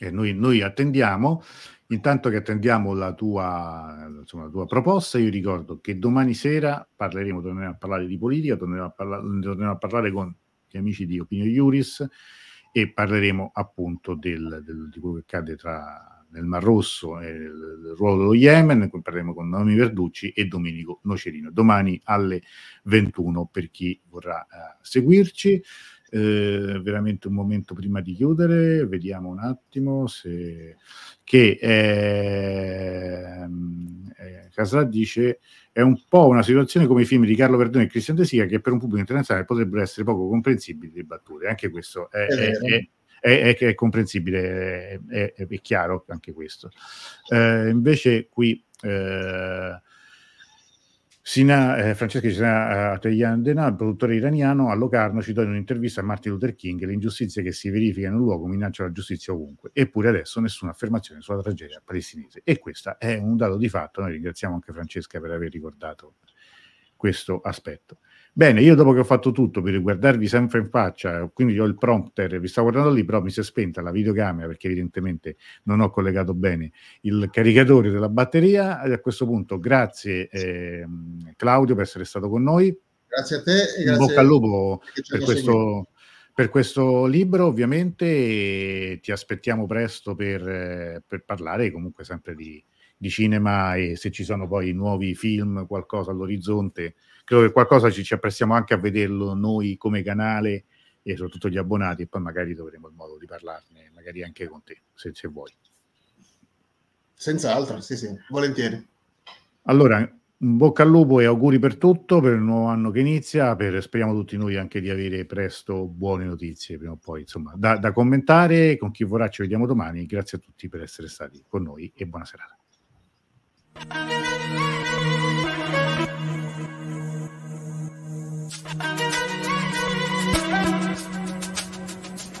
E noi, noi attendiamo. Intanto che attendiamo la tua, insomma, la tua, proposta, io ricordo che domani sera parleremo, torneremo a parlare di politica, torneremo a, parla- torneremo a parlare con gli amici di Opinio Iuris e parleremo appunto del, del, di quello che accade tra, nel Mar Rosso e il, ruolo dello Yemen, poi parleremo con Naomi Verducci e Domenico Nocerino. Domani alle 21 per chi vorrà uh, seguirci. eh, veramente un momento prima di chiudere, vediamo un attimo se... che eh, eh, Casà dice è un po' una situazione come i film di Carlo Verdone e Cristian De Sica che per un pubblico internazionale potrebbero essere poco comprensibili le battute, anche questo è, è, è, è, è comprensibile, è, chiaro anche questo. Eh, invece qui... Eh, Sina, eh, Francesca Sina Ateyandena, il produttore iraniano, a Locarno citò in un'intervista a Martin Luther King le ingiustizie che si verificano in un luogo minacciano la giustizia ovunque. Eppure adesso nessuna affermazione sulla tragedia palestinese. E questo è un dato di fatto. Noi ringraziamo anche Francesca per aver ricordato questo aspetto. Bene, io dopo che ho fatto tutto per guardarvi sempre in faccia, quindi ho il prompter, vi sto guardando lì, però mi si è spenta la videocamera perché evidentemente non ho collegato bene il caricatore della batteria. E a questo punto grazie eh, Claudio per essere stato con noi. Grazie a te e grazie bocca al lupo per questo, per questo, libro, ovviamente ti aspettiamo presto per, per parlare comunque sempre di, di cinema e se ci sono poi nuovi film, qualcosa all'orizzonte credo che qualcosa ci, ci apprestiamo anche a vederlo noi come canale e soprattutto gli abbonati e poi magari dovremo il modo di parlarne, magari anche con te, se, se vuoi. Senz'altro, sì, sì, volentieri. Allora, un bocca al lupo e auguri per tutto, per il nuovo anno che inizia, per, speriamo tutti noi anche di avere presto buone notizie, prima o poi, insomma, da, da commentare, con chi vorrà ci vediamo domani, grazie a tutti per essere stati con noi e buona serata.